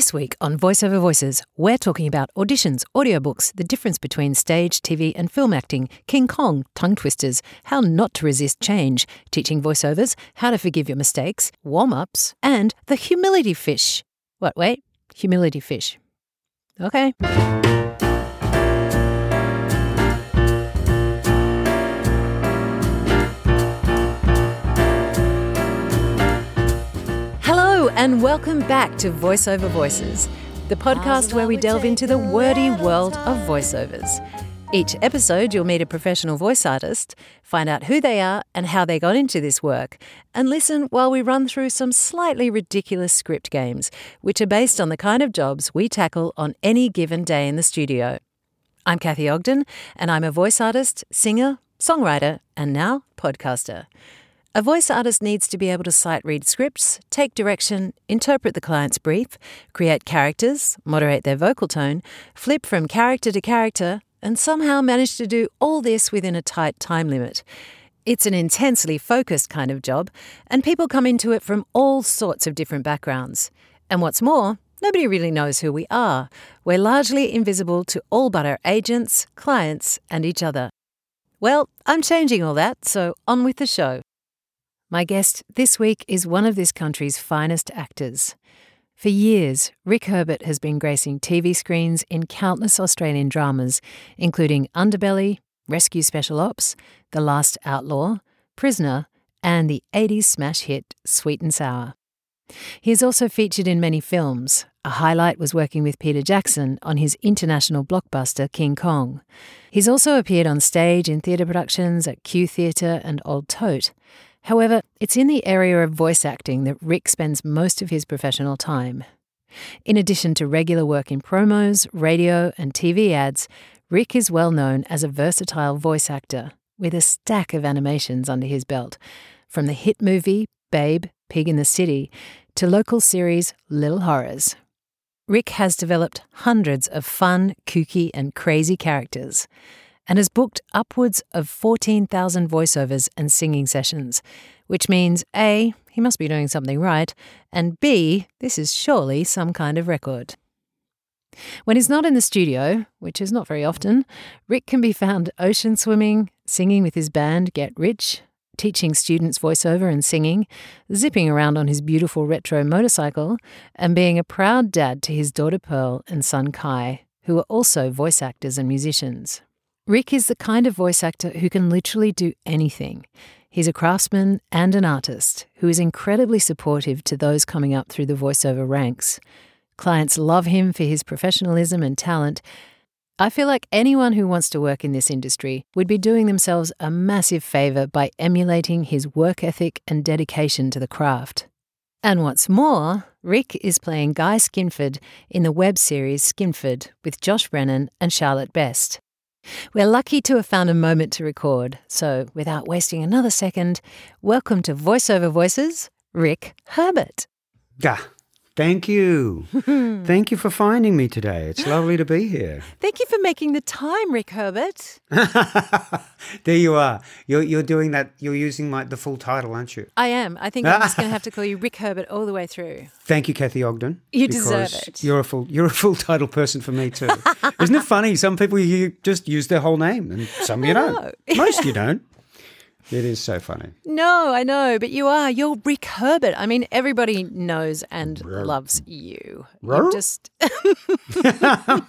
This week on VoiceOver Voices, we're talking about auditions, audiobooks, the difference between stage, TV, and film acting, King Kong, tongue twisters, how not to resist change, teaching voiceovers, how to forgive your mistakes, warm ups, and the humility fish. What, wait? Humility fish. Okay. And welcome back to VoiceOver Voices, the podcast where we delve into the wordy world of voiceovers. Each episode, you'll meet a professional voice artist, find out who they are and how they got into this work, and listen while we run through some slightly ridiculous script games, which are based on the kind of jobs we tackle on any given day in the studio. I'm Kathy Ogden, and I'm a voice artist, singer, songwriter, and now podcaster. A voice artist needs to be able to sight read scripts, take direction, interpret the client's brief, create characters, moderate their vocal tone, flip from character to character, and somehow manage to do all this within a tight time limit. It's an intensely focused kind of job, and people come into it from all sorts of different backgrounds. And what's more, nobody really knows who we are. We're largely invisible to all but our agents, clients, and each other. Well, I'm changing all that, so on with the show. My guest this week is one of this country's finest actors. For years, Rick Herbert has been gracing TV screens in countless Australian dramas, including Underbelly, Rescue Special Ops, The Last Outlaw, Prisoner, and the 80s smash hit Sweet and Sour. He is also featured in many films. A highlight was working with Peter Jackson on his international blockbuster King Kong. He's also appeared on stage in theatre productions at Q Theatre and Old Tote. However, it's in the area of voice acting that Rick spends most of his professional time. In addition to regular work in promos, radio, and TV ads, Rick is well known as a versatile voice actor with a stack of animations under his belt, from the hit movie Babe, Pig in the City to local series Little Horrors. Rick has developed hundreds of fun, kooky, and crazy characters and has booked upwards of 14,000 voiceovers and singing sessions, which means A, he must be doing something right, and B, this is surely some kind of record. When he's not in the studio, which is not very often, Rick can be found ocean swimming, singing with his band Get Rich, teaching students voiceover and singing, zipping around on his beautiful retro motorcycle, and being a proud dad to his daughter Pearl and son Kai, who are also voice actors and musicians. Rick is the kind of voice actor who can literally do anything. He's a craftsman and an artist who is incredibly supportive to those coming up through the voiceover ranks. Clients love him for his professionalism and talent. I feel like anyone who wants to work in this industry would be doing themselves a massive favour by emulating his work ethic and dedication to the craft. And what's more, Rick is playing Guy Skinford in the web series Skinford with Josh Brennan and Charlotte Best. We're lucky to have found a moment to record, so without wasting another second, welcome to VoiceOver Voices, Rick Herbert. Yeah, thank you. thank you for finding me today. It's lovely to be here. Thank you for making the time, Rick Herbert. there you are. You're, you're doing that. You're using my, the full title, aren't you? I am. I think I'm just going to have to call you Rick Herbert all the way through. Thank you, Kathy Ogden. You deserve it. You're a full. You're a full title person for me too. Isn't it funny? Some people you just use their whole name, and some you don't. Most you don't. It is so funny. No, I know, but you are. You're Rick Herbert. I mean, everybody knows and loves you. You just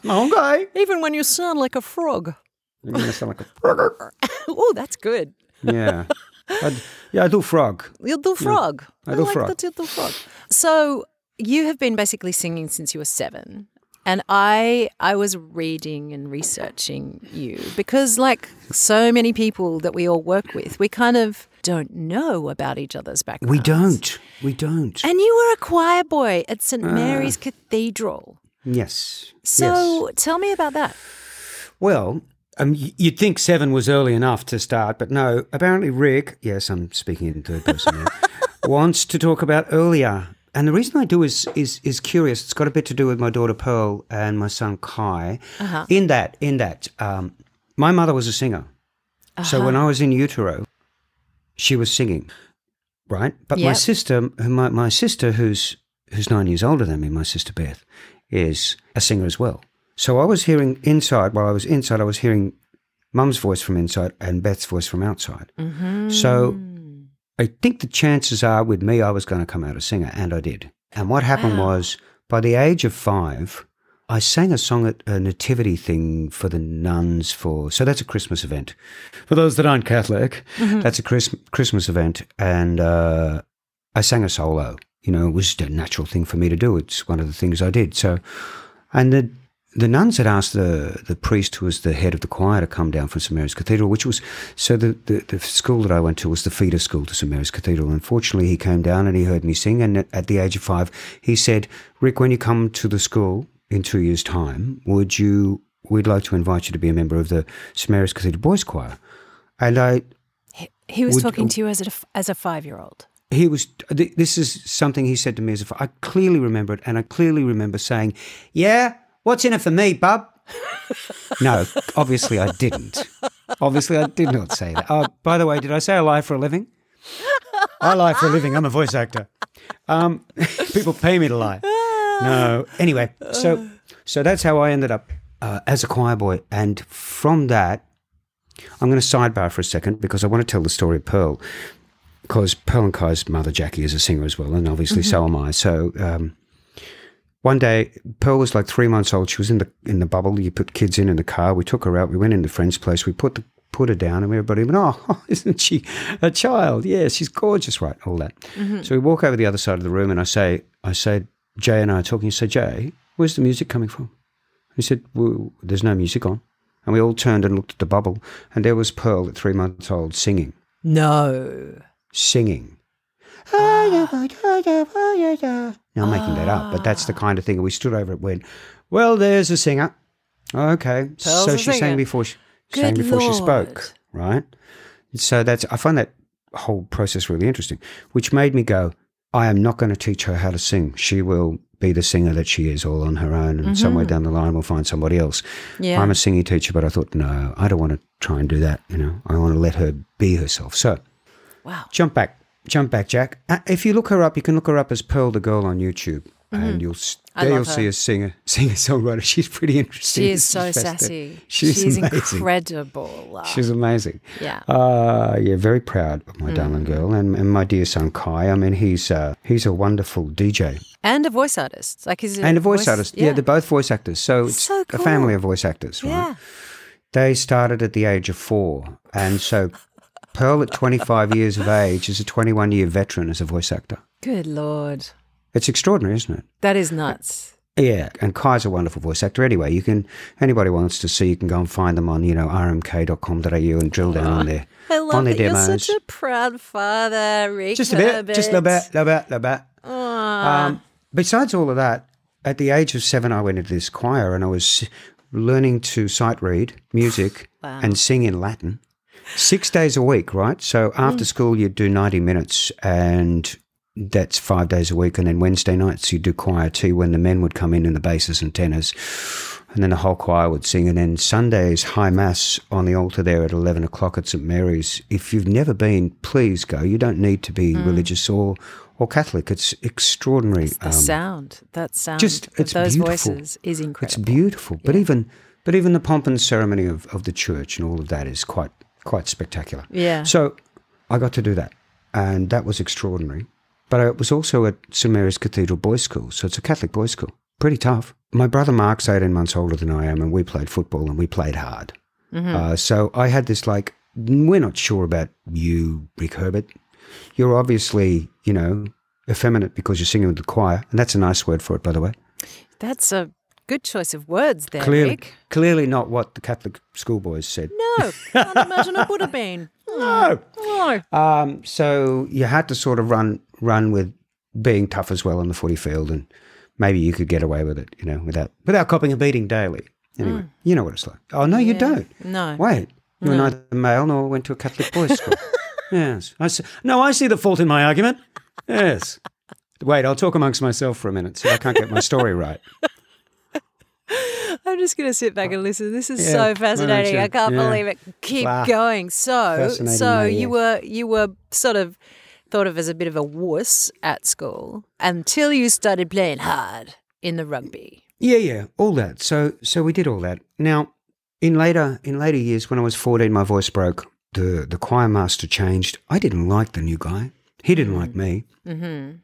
okay. even when you sound like a frog. You're gonna sound like a frog. oh, that's good. Yeah. I, yeah, I do frog. You'll do frog. I do like frog. that you do frog. So you have been basically singing since you were seven. And I I was reading and researching you because like so many people that we all work with, we kind of don't know about each other's backgrounds. We don't. We don't. And you were a choir boy at St Mary's Cathedral. Yes. So yes. tell me about that. Well, um, you'd think seven was early enough to start, but no. Apparently, Rick, yes, I'm speaking in third person here, wants to talk about earlier. And the reason I do is is is curious. It's got a bit to do with my daughter Pearl and my son Kai. Uh-huh. In that, in that, um, my mother was a singer. So when I was in utero, she was singing, right? But my sister, my my sister, who's who's nine years older than me, my sister Beth, is a singer as well. So I was hearing inside, while I was inside, I was hearing mum's voice from inside and Beth's voice from outside. So I think the chances are with me, I was going to come out a singer, and I did. And what happened Wow. was, by the age of five, I sang a song at a nativity thing for the nuns for, so that's a Christmas event. For those that aren't Catholic, that's a Chris, Christmas event. And uh, I sang a solo. You know, it was just a natural thing for me to do. It's one of the things I did. So, and the the nuns had asked the the priest who was the head of the choir to come down from St Mary's Cathedral, which was so the, the, the school that I went to was the feeder school to St Mary's Cathedral. Unfortunately, he came down and he heard me sing, and at, the age of five, he said, "Rick, when you come to the school in two years' time, would you? We'd like to invite you to be a member of the St Mary's Cathedral Boys Choir." And I He, he was Would- talking to you as a as a five year old. he was this is something he said to me as if I clearly remember it and I clearly remember saying, "Yeah, what's in it for me, bub?" no, obviously I didn't. Obviously I did not say that. Oh, by the way, did I say I lie for a living? I lie for a living. I'm a voice actor. Um, people pay me to lie. No. Anyway, so so that's how I ended up uh, as a choir boy, and from that, I'm going to sidebar for a second because I want to tell the story of Pearl because Pearl and Kai's mother Jackie is a singer as well, and obviously so am I. So um, one day, Pearl was like three months old. She was in the in the bubble. You put kids in in the car. We took her out. We went into friend's place. We put the put her down, and everybody went, "Oh, isn't she a child? Yeah, she's gorgeous, right? All that." Mm-hmm. So we walk over the other side of the room, and I say, "I say, Jay and I are talking. You say, Jay, where's the music coming from?" He said, well, "There's no music on." And we all turned and looked at the bubble, and there was Pearl at three months old singing No. singing. Now I'm making that up, but that's the kind of thing we stood over it when, well, there's a singer. Okay. Pearl's so she singer. sang before she Good sang before she spoke, right? So that's I find that whole process really interesting, which made me go, I am not going to teach her how to sing. She will be the singer that she is all on her own, and somewhere down the line we'll find somebody else. Mm-hmm. Yeah. I'm a singing teacher, but I thought, no, I don't want to try and do that. You know, I want to let her be herself. So Wow. jump back, jump back, Jack. Uh, if you look her up, you can look her up as Pearl the Girl on YouTube, and you'll Mm-hmm. There you'll see a singer, singer songwriter. She's pretty interesting. She is so sassy. She's, She's incredible. She's amazing. yeah. Uh, yeah, very proud of my Mm. darling girl, and, and my dear son Kai. I mean, he's uh, he's a wonderful DJ and a voice artist. Like he's and a voice, artist. Yeah. they're both voice actors. So it's So a family of voice actors, right? yeah. They started at the age of four, and so Pearl, at 25 years of age, is a 21 year veteran as a voice actor. Good lord. It's extraordinary, isn't it? That is nuts. Yeah, and Kai's a wonderful voice actor. Anyway, you can anybody wants to see, you can go and find them on you know rmk.com.au and drill down on their I love on their that demos. you're such a proud father, Rick. just a bit, just a little bit, little bit, little bit. Um, besides all of that, at the age of seven, I went into this choir and I was learning to sight read music Wow. and sing in Latin six days a week, right? So after school, you'd do 90 minutes and that's five days a week. And then Wednesday nights, you'd do choir too, when the men would come in and the basses and tenors. And then the whole choir would sing. And then Sundays, high mass on the altar there at 11 o'clock at St. Mary's. If you've never been, please go. You don't need to be religious or, or Catholic. It's extraordinary. the um, sound, that sound just- it's those beautiful. voices is incredible. it's beautiful. But even but even the pomp and ceremony of, of the church and all of that is quite quite spectacular. Yeah. So I got to do that. And that was extraordinary. But I was also at St Mary's Cathedral Boys' School. So it's a Catholic boys' school. Pretty tough. My brother Mark's 18 months older than I am, and we played football and we played hard. Uh, so I had this like, we're not sure about you, Rick Herbert. You're obviously, you know, effeminate because you're singing with the choir. And that's a nice word for it, by the way. That's a good choice of words there, Clearly, Rick. clearly not what the Catholic schoolboys said. No, can't imagine it would have been. No. No. Um, so you had to sort of run run with being tough as well on the footy field, and maybe you could get away with it, you know, without without copping a beating daily. Anyway, you know what it's like. Oh no, you Yeah. don't. No. Wait, you're neither male nor went to a Catholic boys' school. yes, I see. No, I see the fault in my argument. Yes. Wait, I'll talk amongst myself for a minute. See, I can't get my story right. I'm just going to sit back and listen. This is Yeah, so fascinating. I can't Yeah. believe it. Keep Wow. going. So, so you were you were sort of thought of as a bit of a wuss at school until you started playing hard in the rugby. Yeah, yeah, all that. So, so we did all that. Now, in later in later years, when I was fourteen, my voice broke. the The choir master changed. I didn't like the new guy. He didn't like me. Mm-hmm.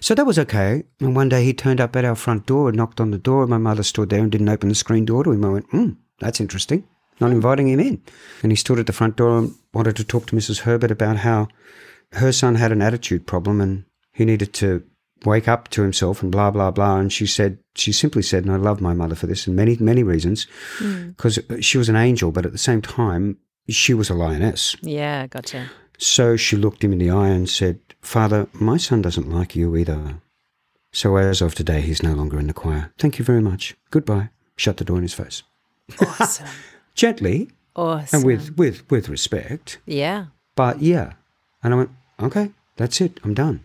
So that was okay. And one day he turned up at our front door and knocked on the door. And my mother stood there and didn't open the screen door to him. I went, hmm, that's interesting. Not inviting him in. And he stood at the front door and wanted to talk to Mrs. Herbert about how her son had an attitude problem and he needed to wake up to himself and blah, blah, blah. And she said, she simply said, and I love my mother for this and many, many reasons, because she was an angel, but at the same time, she was a lioness. Yeah, gotcha. So she looked him in the eye and said, Father, my son doesn't like you either. So as of today, he's no longer in the choir. Thank you very much. Goodbye. Shut the door in his face. Awesome. Gently awesome. and with, with, with respect. yeah. But yeah. And I went, okay, that's it. I'm done.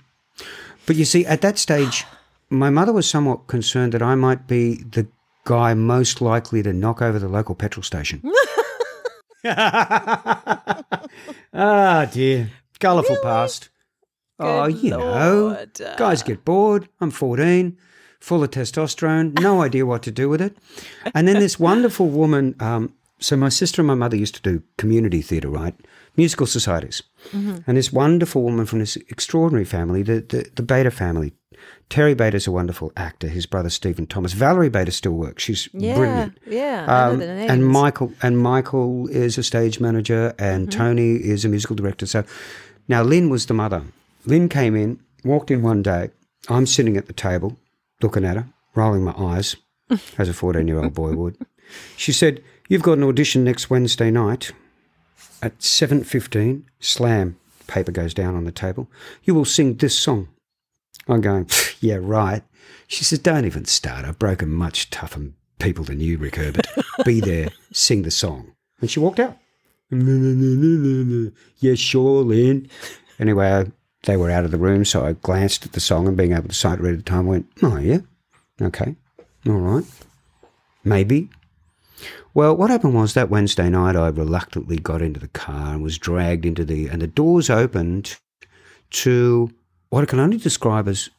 But you see, at that stage, my mother was somewhat concerned that I might be the guy most likely to knock over the local petrol station. ah, dear. Colourful past. oh, Good you know, guys get bored. I'm 14, full of testosterone, no idea what to do with it. And then this wonderful woman. Um, so my sister and my mother used to do community theatre, right? Musical societies. And this wonderful woman from this extraordinary family, the, the, the Bader family. Terry Bader's a wonderful actor. His brother Stephen Thomas. Valerie Bader still works. She's Yeah. brilliant. Yeah. Um, and Michael and Michael is a stage manager, and Mm-hmm. Tony is a musical director. So now Lynn was the mother. Lynn came in, walked in one day. I'm sitting at the table, looking at her, rolling my eyes, as a 14 year old boy would. She said, "You've got an audition next Wednesday night at 7:15. Slam. Paper goes down on the table. You will sing this song." I'm going, "Yeah, right." She says, "Don't even start. I've broken much tougher people than you, Rick Herbert. Be there, sing the song." And she walked out. Yeah, sure, Lynn. Anyway, they were out of the room, so I glanced at the song and being able to sight read at the time, went, "Oh yeah, okay, all right, maybe." Well, what happened was that Wednesday night, I reluctantly got into the car and was dragged into the, and the doors opened to what I can only describe as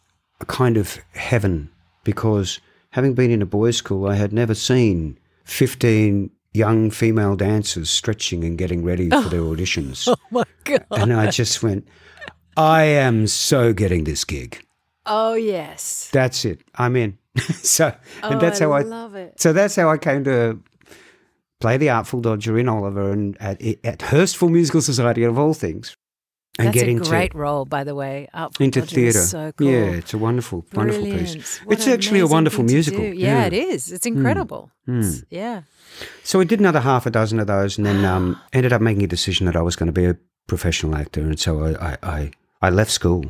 a kind of heaven because having been in a boys' school, I had never seen 15 young female dancers stretching and getting ready for their oh auditions. oh my God. and I just went, I am so getting this gig. Oh, yes. That's it. I'm in. so, and Oh, that's how I, love it. so that's how I came to play the Artful Dodger in Oliver and at, at Hurstville Musical Society of all things. And That's get a into great role, by the way. Up into theatre. So cool. Yeah, it's a wonderful, wonderful piece. What it's actually a wonderful musical. do. Yeah, it is. It's incredible. It's- yeah. So I did another half a dozen of those, and then um, ended up making a decision that I was going to be a professional actor, and so I I, I, I left school.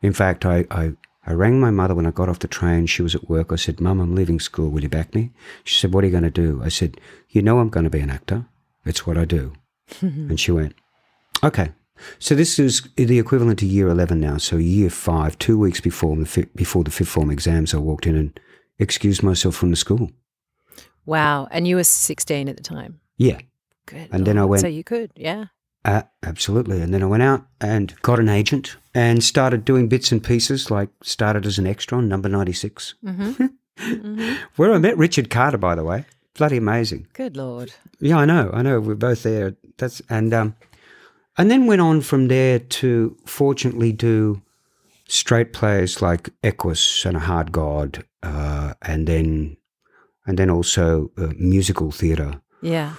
In fact, I, I I rang my mother when I got off the train. She was at work. I said, "Mum, I'm leaving school. Will you back me?" She said, "What are you going to do?" I said, "You know, I'm going to be an actor. It's what I do." and she went, "Okay." So this is the equivalent to year eleven now. So year five, two weeks before the fi- before the fifth form exams, I walked in and excused myself from the school. Wow. And you were 16 at the time. Yeah. Good. And then I went- So you could, yeah. Uh, absolutely. And then I went out and got an agent and started doing bits and pieces, like started as an extra on number 96, Mm-hmm. mm-hmm. where I met Richard Carter, by the way. Bloody amazing. Good Lord. Yeah, I know. I know. We're both there. That's and um, and then went on from there to fortunately do straight plays like Equus and A Hard God, uh, and then and then also uh, musical theatre Yeah.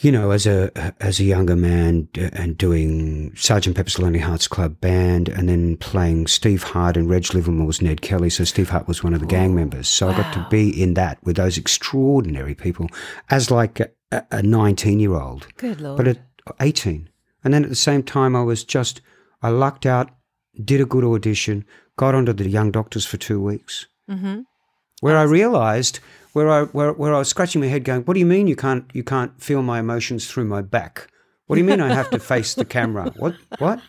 You know, as a as a younger man and doing Sergeant Pepper's Lonely Hearts Club Band, and then playing Steve Hart and Reg Livermore's Ned Kelly. So Steve Hart was one of the gang members. So I got to be in that with those extraordinary people as like a- a nineteen year old, Good Lord. but at eighteen. And then at the same time, I was just I lucked out, did a good audition, got onto the Young Doctors for two weeks mm-hmm. where I realised where I where, where I was scratching my head, going, "What do you mean you can't you can't feel my emotions through my back? What do you mean I have to face the camera? What what?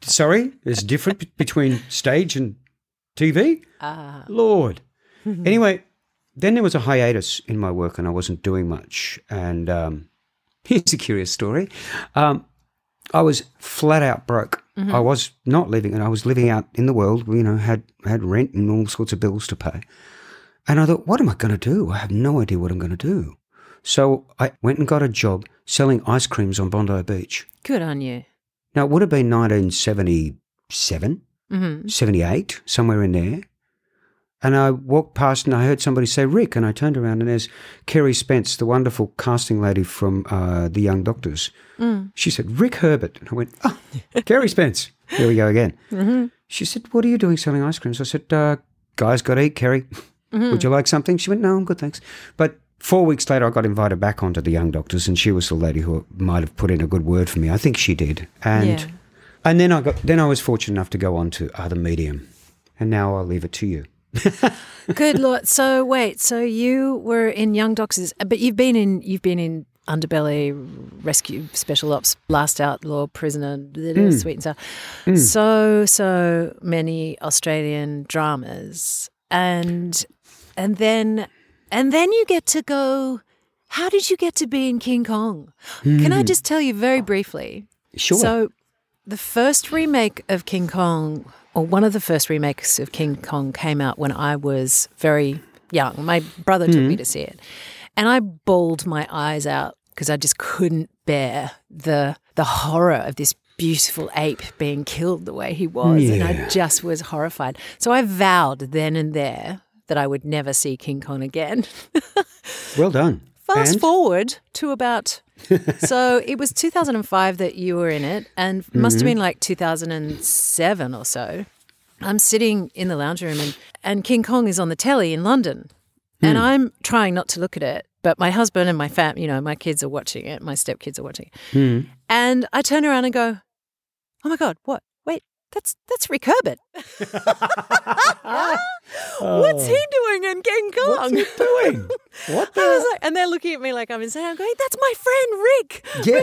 Sorry, there's a difference between stage and TV. Ah. Lord. anyway, then there was a hiatus in my work, and I wasn't doing much. And um, here's a curious story. Um, I was flat out broke. I was not living, and I was living out in the world. You know, had had rent and all sorts of bills to pay. And I thought, what am I going to do? I have no idea what I'm going to do. So I went and got a job selling ice creams on Bondi Beach. Good on you. Now, it would have been 1977, hmm 78, somewhere in there. And I walked past and I heard somebody say, Rick. And I turned around and there's Kerry Spence, the wonderful casting lady from uh, The Young Doctors. She said, Rick Herbert. And I went, oh, Kerry Spence. Here we go again. She said, What are you doing selling ice creams? I said, uh, Guys, got to eat, Kerry. Mm-hmm. Would you like something? She went, No, I'm good, thanks. But four weeks later, I got invited back onto The Young Doctors, and she was the lady who might have put in a good word for me. I think she did. And Yeah. and then I got then I was fortunate enough to go on to other medium. And now I'll leave it to you. Good lord. So wait, so you were in Young Doctors, but you've been in you've been in Underbelly, Rescue, Special Ops, Last Outlaw, Prisoner, blah, mm. Sweet and Sour. Mm. So so many Australian dramas, and and then and then you get to go. How did you get to be in King Kong? Can I hmm. just tell you very briefly? Sure. So, the first remake of King Kong, or one of the first remakes of King Kong, came out when I was very young. My brother took me hmm. to see it, and I bawled my eyes out because I just couldn't bear the the horror of this beautiful ape being killed the way he was, and I just was horrified. So I vowed then and there that I would never see King Kong again. well done. Fast And? forward to about so it was 2005 that you were in it, and must have mm-hmm. been like 2007 or so. I'm sitting in the lounge room, and, and King Kong is on the telly in London, and hmm. I'm trying not to look at it, but my husband and my fam, you know, my kids are watching it. My stepkids are watching it, hmm. and I turn around and go, "Oh my god, what? That's that's Rick Herbert. What's he doing in King Kong?" What's he doing? What I was like, and they're looking at me like I'm insane. I'm going, that's my friend Rick. Yeah.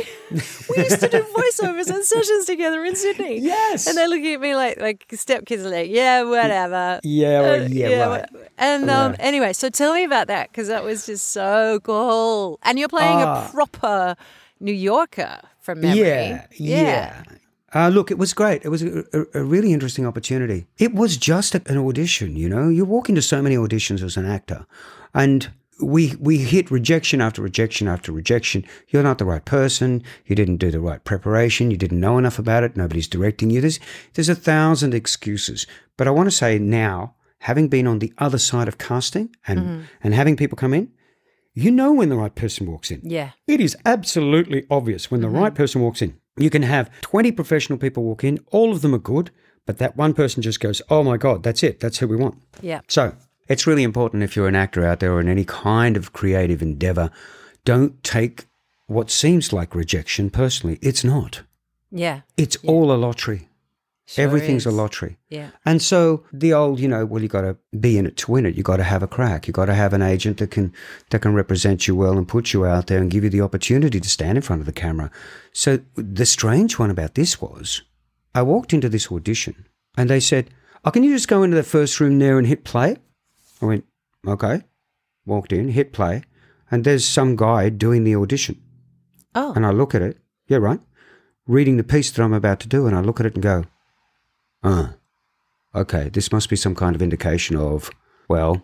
We used to do voiceovers and sessions together in Sydney. Yes. And they're looking at me like like stepkids are like, yeah, whatever. Yeah, well, Uh, yeah, right. wha- And um, Yeah. anyway, so tell me about that because that was just so cool. And you're playing Ah. a proper New Yorker from memory. Yeah, yeah. Uh, look, it was great. It was a, a, a really interesting opportunity. It was just a, an audition, you know. You walk into so many auditions as an actor, and we we hit rejection after rejection after rejection. You're not the right person. You didn't do the right preparation. You didn't know enough about it. Nobody's directing you. There's there's a thousand excuses. But I want to say now, having been on the other side of casting and and having people come in, you know when the right person walks in. Yeah. It is absolutely obvious when the right person walks in. You can have 20 professional people walk in, all of them are good, but that one person just goes, oh my God, that's it. That's who we want. Yeah. So it's really important if you're an actor out there or in any kind of creative endeavor, don't take what seems like rejection personally. It's not. Yeah. It's all a lottery. Sure Everything's a lottery. Yeah. And so the old, you know, well, you got to be in it to win it. You got to have a crack. You got to have an agent that can that can represent you well and put you out there and give you the opportunity to stand in front of the camera. So the strange one about this was, I walked into this audition and they said, "Oh, can you just go into the first room there and hit play?" I went, "Okay." Walked in, hit play, and there's some guy doing the audition. Oh. And I look at it, yeah, right, reading the piece that I'm about to do, and I look at it and go, uh, okay, this must be some kind of indication of, well,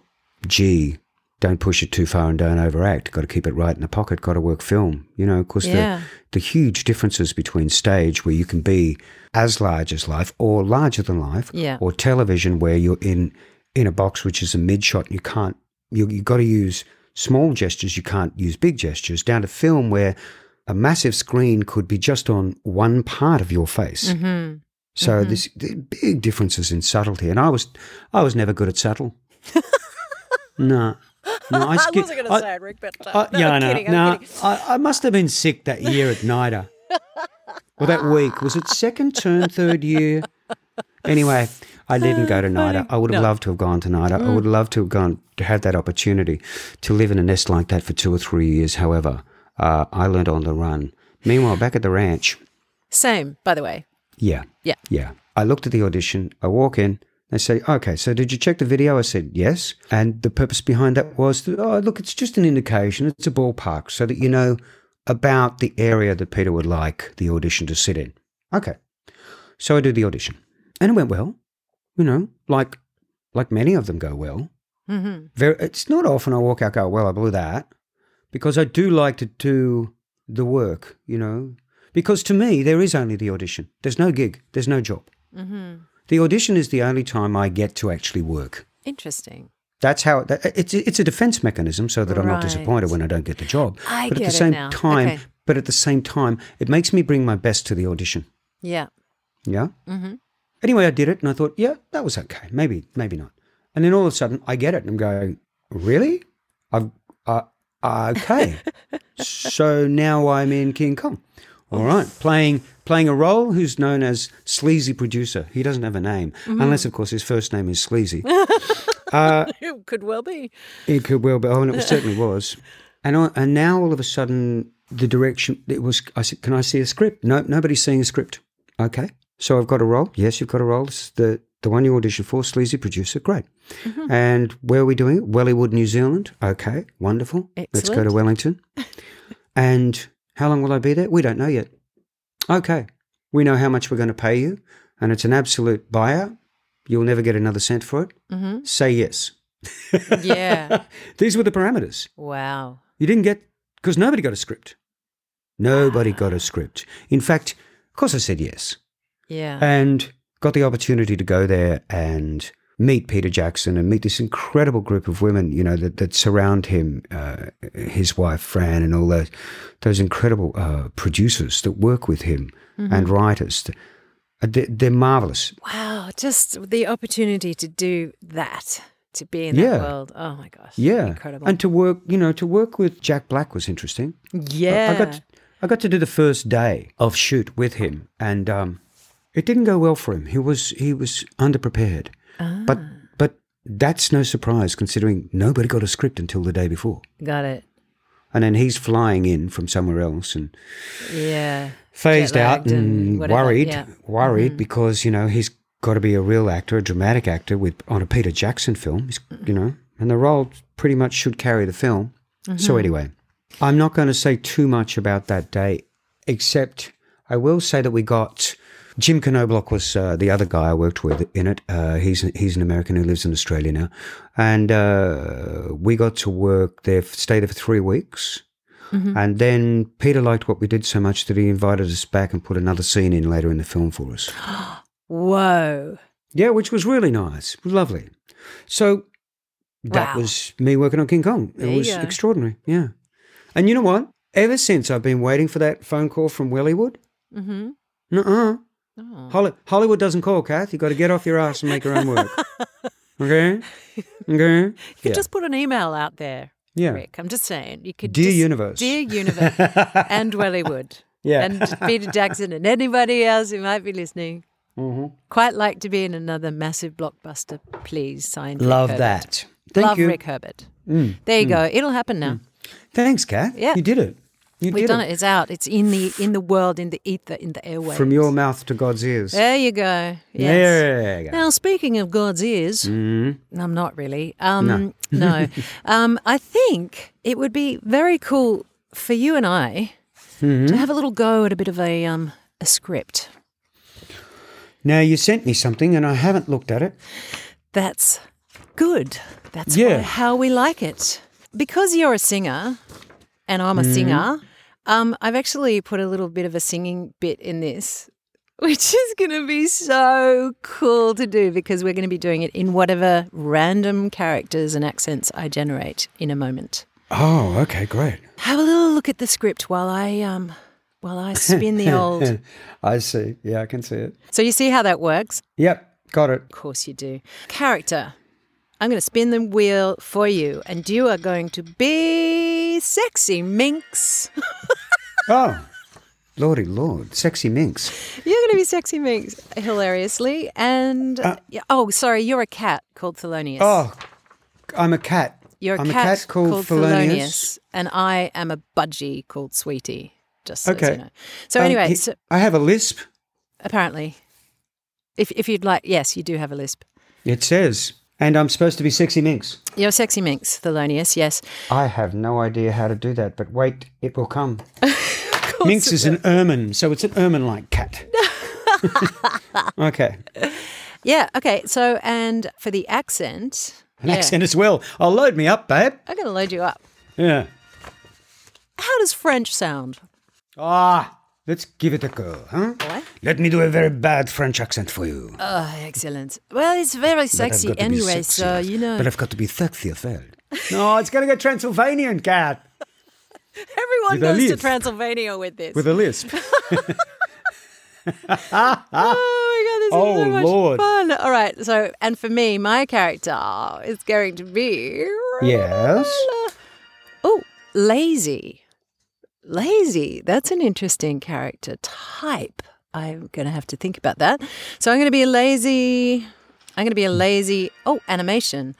gee, don't push it too far and don't overact. Got to keep it right in the pocket. Got to work film. You know, of course, Yeah. the, the huge differences between stage where you can be as large as life or larger than life, Yeah. or television where you're in in a box which is a mid shot and you can't you you got to use small gestures. You can't use big gestures. Down to film where a massive screen could be just on one part of your face. Mm-hmm. So there's the big differences in subtlety, and I was I was never good at subtle. no, no, I, I wasn't going to say it, Rick, but uh, uh, no, yeah, no, kidding, no. I, I must have been sick that year at NIDA. or that week. Was it second term, third year? Anyway, I didn't go to NIDA. I would have No. loved to have gone to NIDA. I would have loved to have gone to have that opportunity to live in a nest like that for two or three years. However, uh, I learned on the run. Meanwhile, back at the ranch, Same, by the way. Yeah. Yeah. Yeah. I looked at the audition. I walk in. They say, okay, so did you check the video? I said, yes. And the purpose behind that was, that, oh, look, it's just an indication. It's a ballpark so that you know about the area that Peter would like the audition to sit in. Okay. So I do the audition, and it went well. You know, like like many of them go well. Mm-hmm. Very, it's not often I walk out go well. I blew that because I do like to do the work. You know, because to me there is only the audition. There's no gig. There's no job. Mm-hmm. The audition is the only time I get to actually work. Interesting. That's how that, it's it's a defense mechanism so that I'm not disappointed when I don't get the job. I but at get the it same now. time, Okay. but at the same time, it makes me bring my best to the audition. Yeah. Yeah. Mm-hmm. Anyway, I did it, and I thought, yeah, that was okay. Maybe, maybe not. And then all of a sudden, I get it, and I'm going, really? I've uh, okay. so now I'm in King Kong. All right, playing playing a role who's known as sleazy producer. He doesn't have a name, unless of course his first name is sleazy. uh, It could well be. it could well be. Oh, and it certainly was. And I, and now all of a sudden, the direction it was. I said, "Can I see a script?" No, nobody's seeing a script. Okay, so I've got a role. Yes, you've got a role. This is the the one you auditioned for, sleazy producer. Great. And where are we doing it? Wellywood, New Zealand. Okay, wonderful. Let's go to Wellington. and how long will I be there? We don't know yet. Okay, we know how much we're going to pay you, and it's an absolute buyout. You'll never get another cent for it. Mm-hmm. Say yes. Yeah. These were the parameters. wow. You didn't get because nobody got a script. Nobody got a script. In fact, of course, I said yes, Yeah. and got the opportunity to go there and meet Peter Jackson and meet this incredible group of women, you know, that, that surround him, uh, his wife Fran, and all those those incredible uh, producers that work with him and writers. Uh, They're, they're marvelous. wow. Just the opportunity to do that, to be in Yeah. that world. Oh my gosh. Yeah, Incredible. And to work, you know, to work with Jack Black was interesting. yeah. I got to, I got to do the first day of shoot with him, and um, it didn't go well for him. He was he was underprepared, Ah. but that's no surprise considering nobody got a script until the day before, got it. and then he's flying in from somewhere else and Yeah. phased out and and whatever, worried, yeah. Mm-hmm. worried because you know he's got to be a real actor, a dramatic actor with on a Peter Jackson film, you know, and the role pretty much should carry the film. Mm-hmm. So anyway, I'm not going to say too much about that day, except I will say that we got. Jim Knobeloch was uh, the other guy I worked with in it. Uh, he's he's an American who lives in Australia now, and uh, we got to work there, stay there for three weeks. Mm-hmm. And then Peter liked what we did so much that he invited us back and put another scene in later in the film for us. Whoa. Yeah, which was really nice. It was lovely. So that Wow. was me working on King Kong. It There was extraordinary. Yeah. And you know what? Ever since I've been waiting for that phone call from Wellywood. Mm-hmm. Nuh-uh. Oh. Holly- Hollywood doesn't call, Kath. You've got to get off your ass and make your own work. okay? Okay? You could just put an email out there, yeah. Rick. I'm just saying. You could Dear just, Universe. Dear Universe and Wellywood. Yeah. And Peter Jackson and anybody else who might be listening. Mhm. Quite like to be in another massive blockbuster, please. Signed Rick Love that. Thank Love you. Rick Herbert. Mm. There you go. It'll happen now. Thanks, Kath. Yeah. You did it. You We've done it. It's out. It's in the in the world, in the ether, in the airwaves. From your mouth to God's ears. There you go. Yes. There you go. Now, speaking of God's ears, Mhm. I'm not really. Um, no. Um, I think it would be very cool for you and I Mm-hmm. to have a little go at a bit of a um, a script. Now, you sent me something and I haven't looked at it. That's good. That's Yeah. how we like it. Because you're a singer and I'm a Mm-hmm. singer, um, I've actually put a little bit of a singing bit in this, which is going to be so cool to do because we're going to be doing it in whatever random characters and accents I generate in a moment. Oh, okay, great. Have a little look at the script while I um while I spin the old. I see. Yeah, I can see it. So you see how that works? Yep, got it. Of course you do. Character. I'm going to spin the wheel for you, and you are going to be sexy minx. Oh, lordy lord, sexy minx. You're going to be sexy minx, hilariously. And Uh, oh, sorry, you're a cat called Thelonious. Oh, I'm a cat. you're a I'm cat, a cat called, Thelonious. and I am a budgie called Sweetie. Just so Okay. you know. So Um, anyway, he- so I have a lisp. apparently, if if you'd like, yes, you do have a lisp. It says, and I'm supposed to be sexy minx. You're sexy minx, Thelonious. Yes. I have no idea how to do that, but wait, it will come. Minx is an ermine, so it's an ermine-like cat. okay. Yeah. Okay. So, and for the accent, An yeah, accent as well. I'll load me up, babe. I'm going to load you up. Yeah. How does French sound? Ah, let's give it a go, huh? What? Let me do a very bad French accent for you. Oh, excellent. Well, it's very sexy got to be anyway, sexy. so you know. But I've got to be sexy as well. no, it's going to go Transylvanian, cat. Everyone with goes to. Transylvania with this. With a lisp. oh my god, this Oh, is so oh, much Lord. fun. All right, so and for me, my character is going to be yes. Oh, lazy. Lazy. That's an interesting character type. I'm going to have to think about that. So I'm going to be a lazy. I'm going to be a lazy. Oh, animation.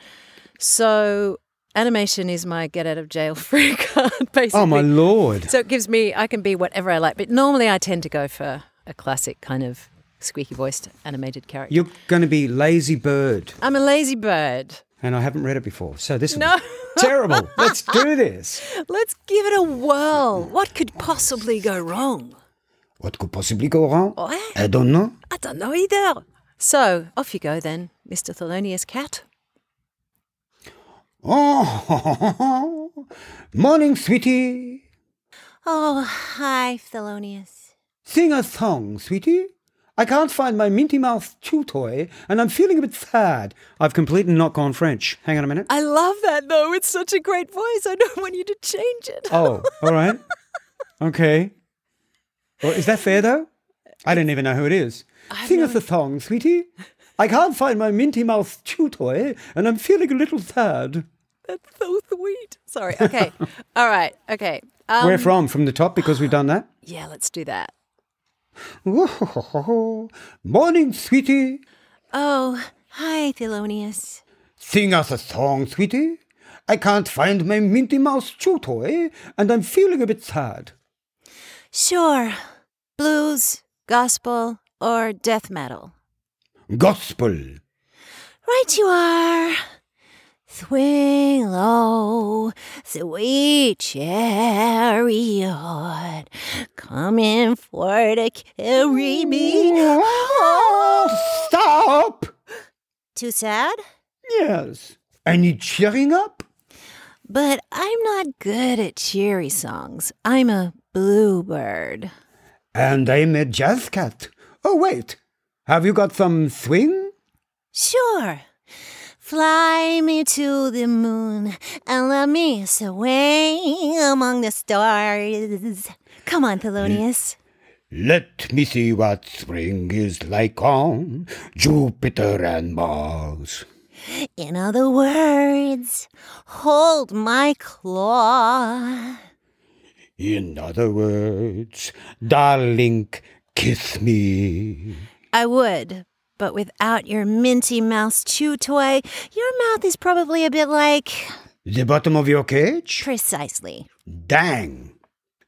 So animation is my get out of jail free card, basically. Oh, my lord. So it gives me, I can be whatever I like. But normally I tend to go for a classic kind of squeaky voiced animated character. You're going to be Lazy Bird. I'm a lazy bird. And I haven't read it before. So this No. Be terrible. Let's do this. Let's give it a whirl. What could possibly go wrong? What could possibly go wrong? Oh, what? I don't know. I don't know either. So off you go then, Mr. Thelonious Cat. Oh, morning, sweetie. Oh, hi, Thelonious. Sing a song, sweetie. I can't find my Minty Mouth chew toy, and I'm feeling a bit sad. I've completely not gone French. Hang on a minute. I love that though. It's such a great voice. I don't want you to change it. Oh, all right. Okay. Well, is that fair though? I don't even know who it is. Sing no us a song, sweetie. I can't find my Minty Mouth chew toy, and I'm feeling a little sad. That's so sweet. Sorry. Okay. All right. Okay. Um, Where from? From the top because we've done that. Yeah, let's do that. Morning, sweetie. Oh, hi, Thelonious. Sing us a song, sweetie. I can't find my Minty Mouse chew toy, and I'm feeling a bit sad. Sure. Blues, gospel, or death metal? Gospel. Right you are. Swing low, sweet chariot, coming for to carry me. Oh, stop! Too sad? Yes. I need cheering up. But I'm not good at cheery songs. I'm a bluebird. And I'm a jazz cat. Oh, wait. Have you got some swing? Sure. Fly me to the moon and let me swing among the stars. Come on, Thelonious. Let me see what spring is like on Jupiter and Mars. In other words, hold my claw. In other words, darling, kiss me. I would, but without your minty mouse chew toy, your mouth is probably a bit like. The bottom of your cage? Precisely. Dang.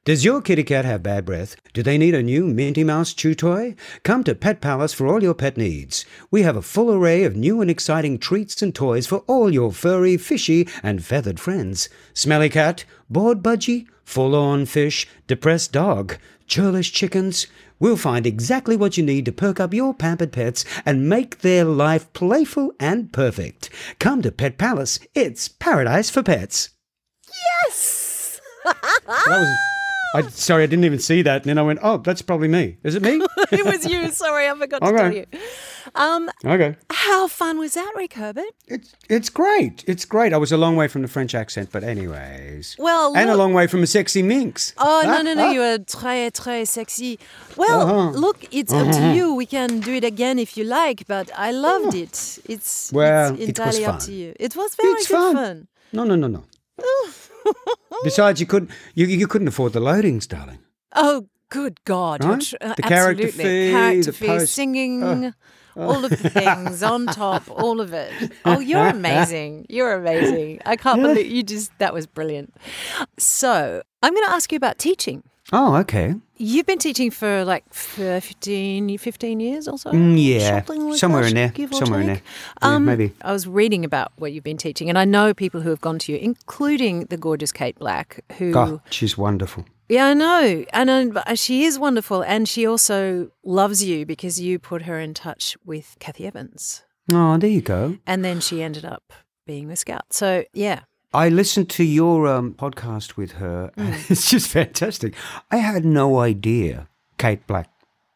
Does your kitty cat have bad breath? Do they need a new Minty Mouse chew toy? Come to Pet Palace for all your pet needs. We have a full array of new and exciting treats and toys for all your furry, fishy, and feathered friends. Smelly cat, bored budgie, forlorn fish, depressed dog, churlish chickens. We'll find exactly what you need to perk up your pampered pets and make their life playful and perfect. Come to Pet Palace. It's paradise for pets. Yes! That was. I, sorry, I didn't even see that. And then I went, oh, that's probably me. Is it me? it was you. Sorry, I forgot to Okay. tell you. Um, okay. how fun was that, Rick Herbert? It's it's great. It's great. I was a long way from the French accent, but anyways. Well, and a long way from a sexy minx. Oh no no no! You are très très sexy. Well, Uh-huh. look, it's up to you. We can do it again if you like, but I loved it. It's Well, it's it was entirely up fun. to you. It was very It's good fun. fun. No, no, no, no. Besides, you couldn't you, you couldn't afford the loadings, darling. Oh, good God! Right? uh, The character absolutely. fee, character the fee, post- singing, all of the things on top, all of it. Oh, you're amazing! You're amazing! I can't believe you just that was brilliant. So I'm going to ask you about teaching. Oh, okay. You've been teaching for like 15, 15 years or so? Mm, yeah, like somewhere that, in there. Somewhere in take. there. Yeah, Um, maybe. I was reading about what you've been teaching, and I know people who have gone to you, including the gorgeous Kate Black, who. Oh, she's wonderful. Yeah, I know. And uh, she is wonderful. And she also loves you because you put her in touch with Kathy Evans. Oh, there you go. And then she ended up being the scout. So, yeah. I listened to your um, podcast with her. and Mm. It's just fantastic. I had no idea, Kate Black,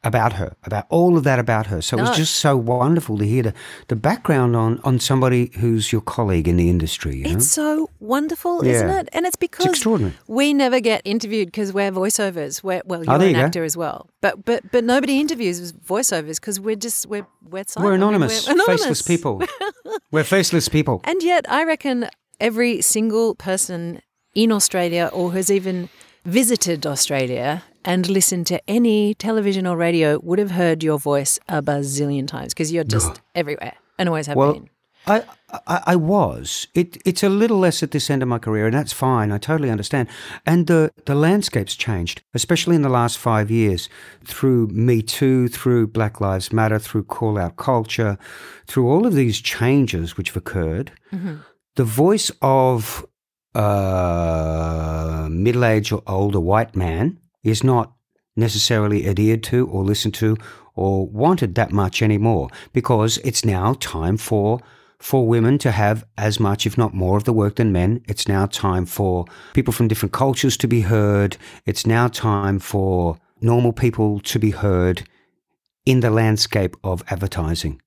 about her, about all of that about her. So it was just so wonderful to hear the, the background on, on somebody who's your colleague in the industry. You know? It's so wonderful, Yeah. isn't it? And it's because extraordinary. we never get interviewed because we're voiceovers. We're, well, you're Oh, an you go. actor as well, but but but nobody interviews voiceovers because we're just we're we're, silent. We're anonymous, we're anonymous. faceless people. We're faceless people. And yet, I reckon every single person in Australia or who's even visited Australia and listened to any television or radio would have heard your voice a bazillion times because you're just everywhere and always have Well, been. I, I I was. It it's a little less at this end of my career, and that's fine. I totally understand. And the the landscape's changed, especially in the last five years, through Me Too, through Black Lives Matter, through call out culture, through all of these changes which have occurred. Mm-hmm. The voice of uh, a middle aged or older white man is not necessarily adhered to or listened to or wanted that much anymore because it's now time for for women to have as much if not more of the work than men it's now time for people from different cultures to be heard it's now time for normal people to be heard in the landscape of advertising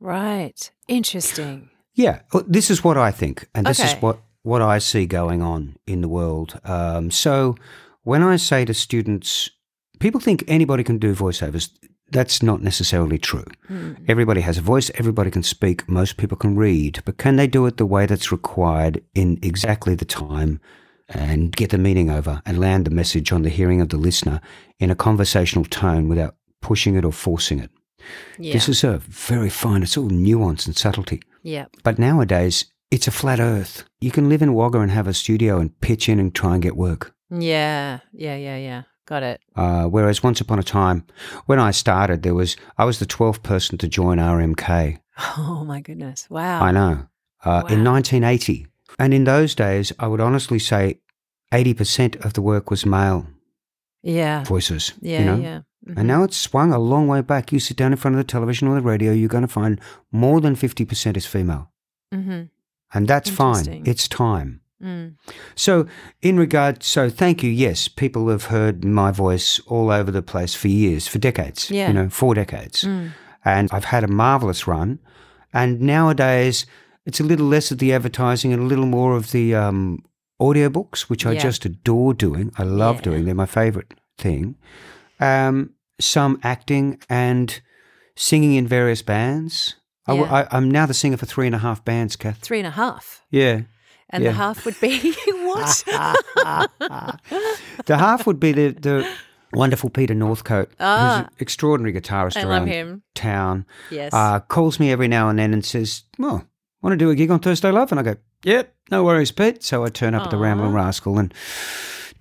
Right. Interesting. Yeah, well, this is what I think, and this is what what I see going on in the world. Um, so when I say to students, people think anybody can do voiceovers. That's not necessarily true. Everybody has a voice. Everybody can speak. Most people can read, but can they do it the way that's required in exactly the time? And get the meaning over and land the message on the hearing of the listener in a conversational tone without pushing it or forcing it. Yeah. This is a very fine, it's all nuance and subtlety. Yeah. But nowadays, it's a flat earth. You can live in Wagga and have a studio and pitch in and try and get work. Yeah. Yeah. Yeah. Yeah. Got it. Uh, whereas once upon a time, when I started, there was I was the twelfth person to join RMK. Oh my goodness. Wow. I know uh, in 1980, and in those days, I would honestly say 80% of the work was male Yeah. voices. Yeah. you know? Yeah. Mhm. And now it's swung a long way back. You sit down in front of the television or the radio, you're going to find more than 50% is female. Mhm. And that's fine. It's time. Mm. So, in regard, so thank you. Yes, people have heard my voice all over the place for years, for decades. Yeah. You know, four decades. Mm. And I've had a marvelous run. And nowadays, it's a little less of the advertising and a little more of the um, audiobooks, which I just adore doing. I love Yeah. doing. They're my favorite thing. Um, some acting and singing in various bands. I, Yeah. I, I'm now the singer for three and a half bands, Kath. Three and a half. Yeah. And Yeah. the half would be what? the half would be the, the wonderful Peter Northcote, who's Ah. an extraordinary guitarist I around him. town. Yes. Uh, calls me every now and then and says, "Well, want to do a gig on Thursday, love?" And I go, "Yep, no worries, Pete." So I turn up at the Ramblin' Rascal and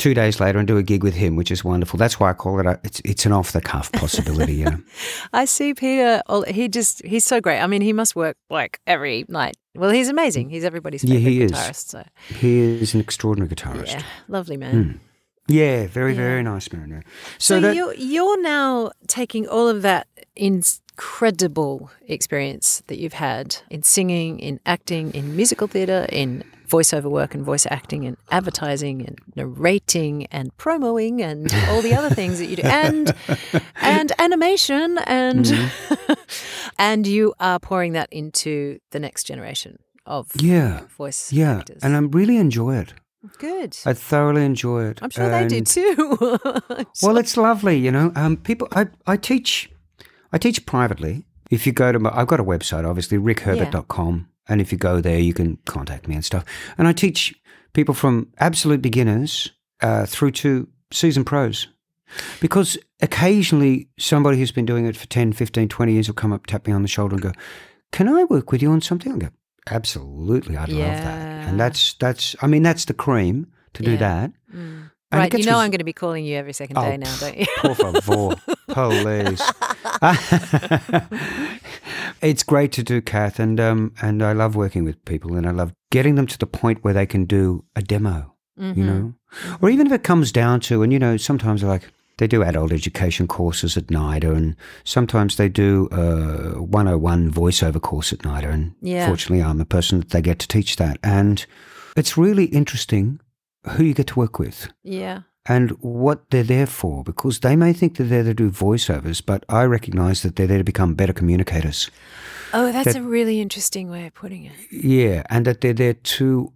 two days later and do a gig with him, which is wonderful. That's why I call it a, it's it's an off the cuff possibility. You know? I see Peter. Oh, he just, he's so great. I mean, he must work like every night. Well, he's amazing. He's everybody's Yeah, favorite he is. So, He is an extraordinary guitarist. yeah, lovely man. Hmm. Yeah, very Yeah. very nice man. yeah. So, So, that, you're, you're now taking all of that incredible experience that you've had in singing, in acting, in musical theatre, in voiceover work and voice acting and advertising and narrating and promoing and all the other things that you do and and animation and Mm-hmm. and you are pouring that into the next generation of yeah, voice yeah, actors. and I really enjoy it. Good. I thoroughly enjoy it. I'm sure they do too. Well, it's lovely, you know. Um, people, I, I teach, I teach privately. If you go to my, I've got a website, obviously, rickherbert.com. And if you go there, you can contact me and stuff. And I teach people from absolute beginners uh, through to seasoned pros. Because occasionally somebody who's been doing it for 10, 15, 20 years will come up, tap me on the shoulder and go, Can I work with you on something? I go, Absolutely, I'd love that. And that's, that's, I mean, that's the cream to do Yeah. that. Mm. Right, you know res- I'm going to be calling you every second Oh, day now, don't you? Por favor, please. it's great to do, Kath, and um, and I love working with people, and I love getting them to the point where they can do a demo. Mm-hmm. You know, or even if it comes down to, and you know, sometimes like they do adult education courses at NIDA, and sometimes they do a 101 voiceover course at NIDA, and Yeah. fortunately, I'm the person that they get to teach that, and it's really interesting who you get to work with Yeah. And what they're there for because they may think that they're there to do voiceovers, but I recognize that they're there to become better communicators. Oh, that's That- a really interesting way of putting it. Yeah, and that they're there to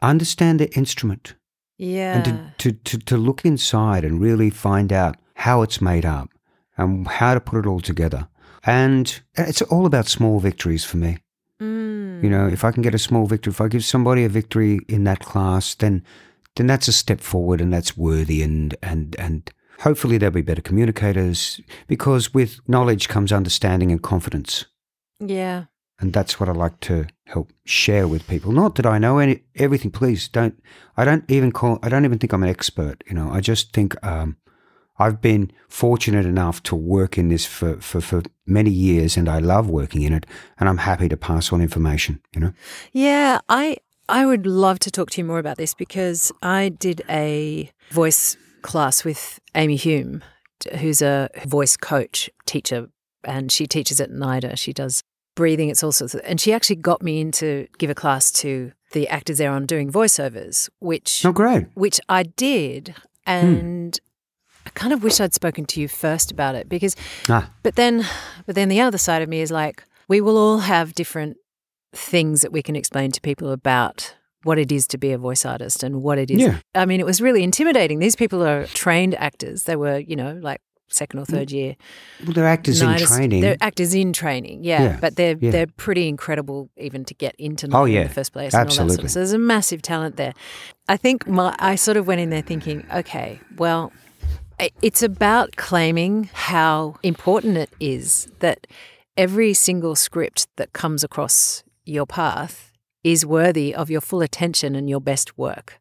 understand the instrument Yeah. and to, to, to, to look inside and really find out how it's made up and how to put it all together. And it's all about small victories for me. Mm. You know, if I can get a small victory, if I give somebody a victory in that class, then then that's a step forward and that's worthy and and and hopefully they'll be better communicators because with knowledge comes understanding and confidence. Yeah. And that's what I like to help share with people. Not that I know any everything. Please don't. I don't even call. I don't even think I'm an expert. You know. I just think um, I've been fortunate enough to work in this for, for for many years, and I love working in it. And I'm happy to pass on information. You know. Yeah, I I would love to talk to you more about this because I did a voice class with Amy Hume, who's a voice coach teacher, and she teaches at NIDA. She does breathing. It's all sorts of, and she actually got me in to give a class to the actors there on doing voiceovers, which Oh, great. which I did, and I kind of wish I'd spoken to you first about it because Ah, but then, but then the other side of me is like, we will all have different things that we can explain to people about what it is to be a voice artist and what it is. Yeah. I mean, it was really intimidating. These people are trained actors. They were, you know, like second or mm. third year. well, they're actors in training. They're actors in training, yeah. Yeah, But they're yeah. they're pretty incredible even to get into Oh, yeah, in the first place. And all that sort absolutely. of. So there's a massive talent there. I think my I sort of went in there thinking, okay, well, it's about claiming how important it is that every single script that comes across your path is worthy of your full attention and your best work.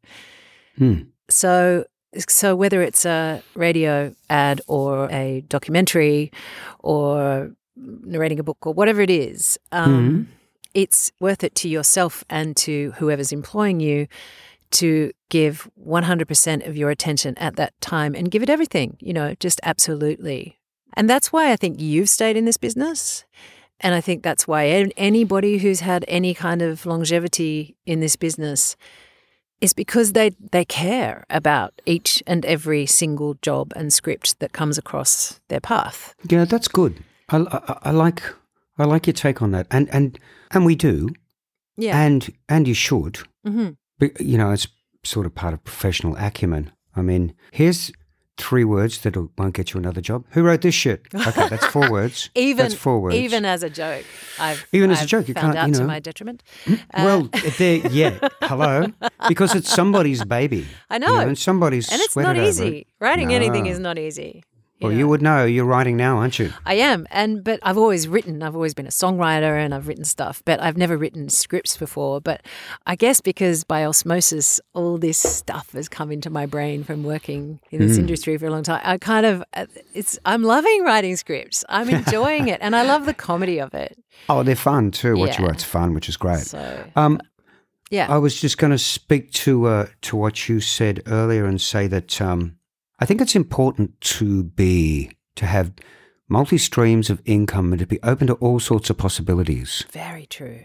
Hmm. So so whether it's a radio ad or a documentary or narrating a book or whatever it is, um, it's worth it to yourself and to whoever's employing you to give 100% of your attention at that time and give it everything, you know, just absolutely. And that's why I think you've stayed in this business. And I think that's why anybody who's had any kind of longevity in this business is because they, they care about each and every single job and script that comes across their path. Yeah, that's good. I, I, I like I like your take on that, and and and we do, Yeah. and and you should. hmm But, you know, it's sort of part of professional acumen. I mean, here's three words that won't get you another job. Who wrote this shit? Okay, that's four words. Even that's four words. even as a joke, I've Even as a I've joke, you found can't, out you to my detriment. well, uh, there, yeah, hello, because it's somebody's baby. I you know, and somebody's and it's not easy. it. Writing anything is not easy. Well, know. you would know. You're writing now, aren't you? I am, and but I've always written. I've always been a songwriter, and I've written stuff, but I've never written scripts before. But I guess because by osmosis, all this stuff has come into my brain from working in this Mm. industry for a long time. I kind of, uh, it's. I'm loving writing scripts. I'm enjoying it, and I love the comedy of it. Oh, they're fun too. What you Yeah. write's fun, which is great. So Um, yeah, I was just going to speak to uh, to what you said earlier and say that um, I think it's important to be to have multi streams of income and to be open to all sorts of possibilities. very true.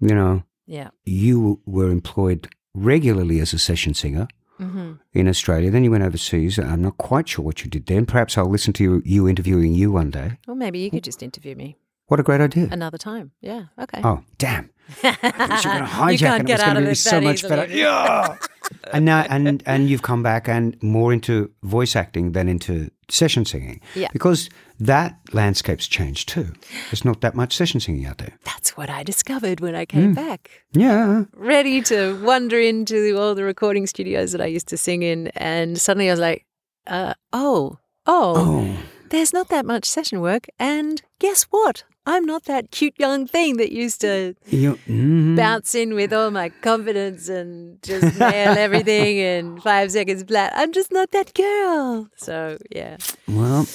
You know, Yeah. you were employed regularly as a session singer hmm in Australia. Then you went overseas. I'm not quite sure what you did then. Perhaps I'll listen to you, you interviewing you one day. Well, maybe you could just interview me What a great idea! another time. Yeah. Okay. Oh, damn! I thought you were going to hijack you can't it. Was going to be so much easily. better. Yeah. and now, and and you've come back and more into voice acting than into session singing. Yeah. Because that landscape's changed too. There's not that much session singing out there. That's what I discovered when I came back. Yeah. ready to wander into all the recording studios that I used to sing in, and suddenly I was like, uh, "Oh, oh, Oh. there's not that much session work." And guess what? I'm not that cute young thing that used to You, mhm. bounce in with all my confidence and just nail everything in five seconds flat. I'm just not that girl. So yeah, Well,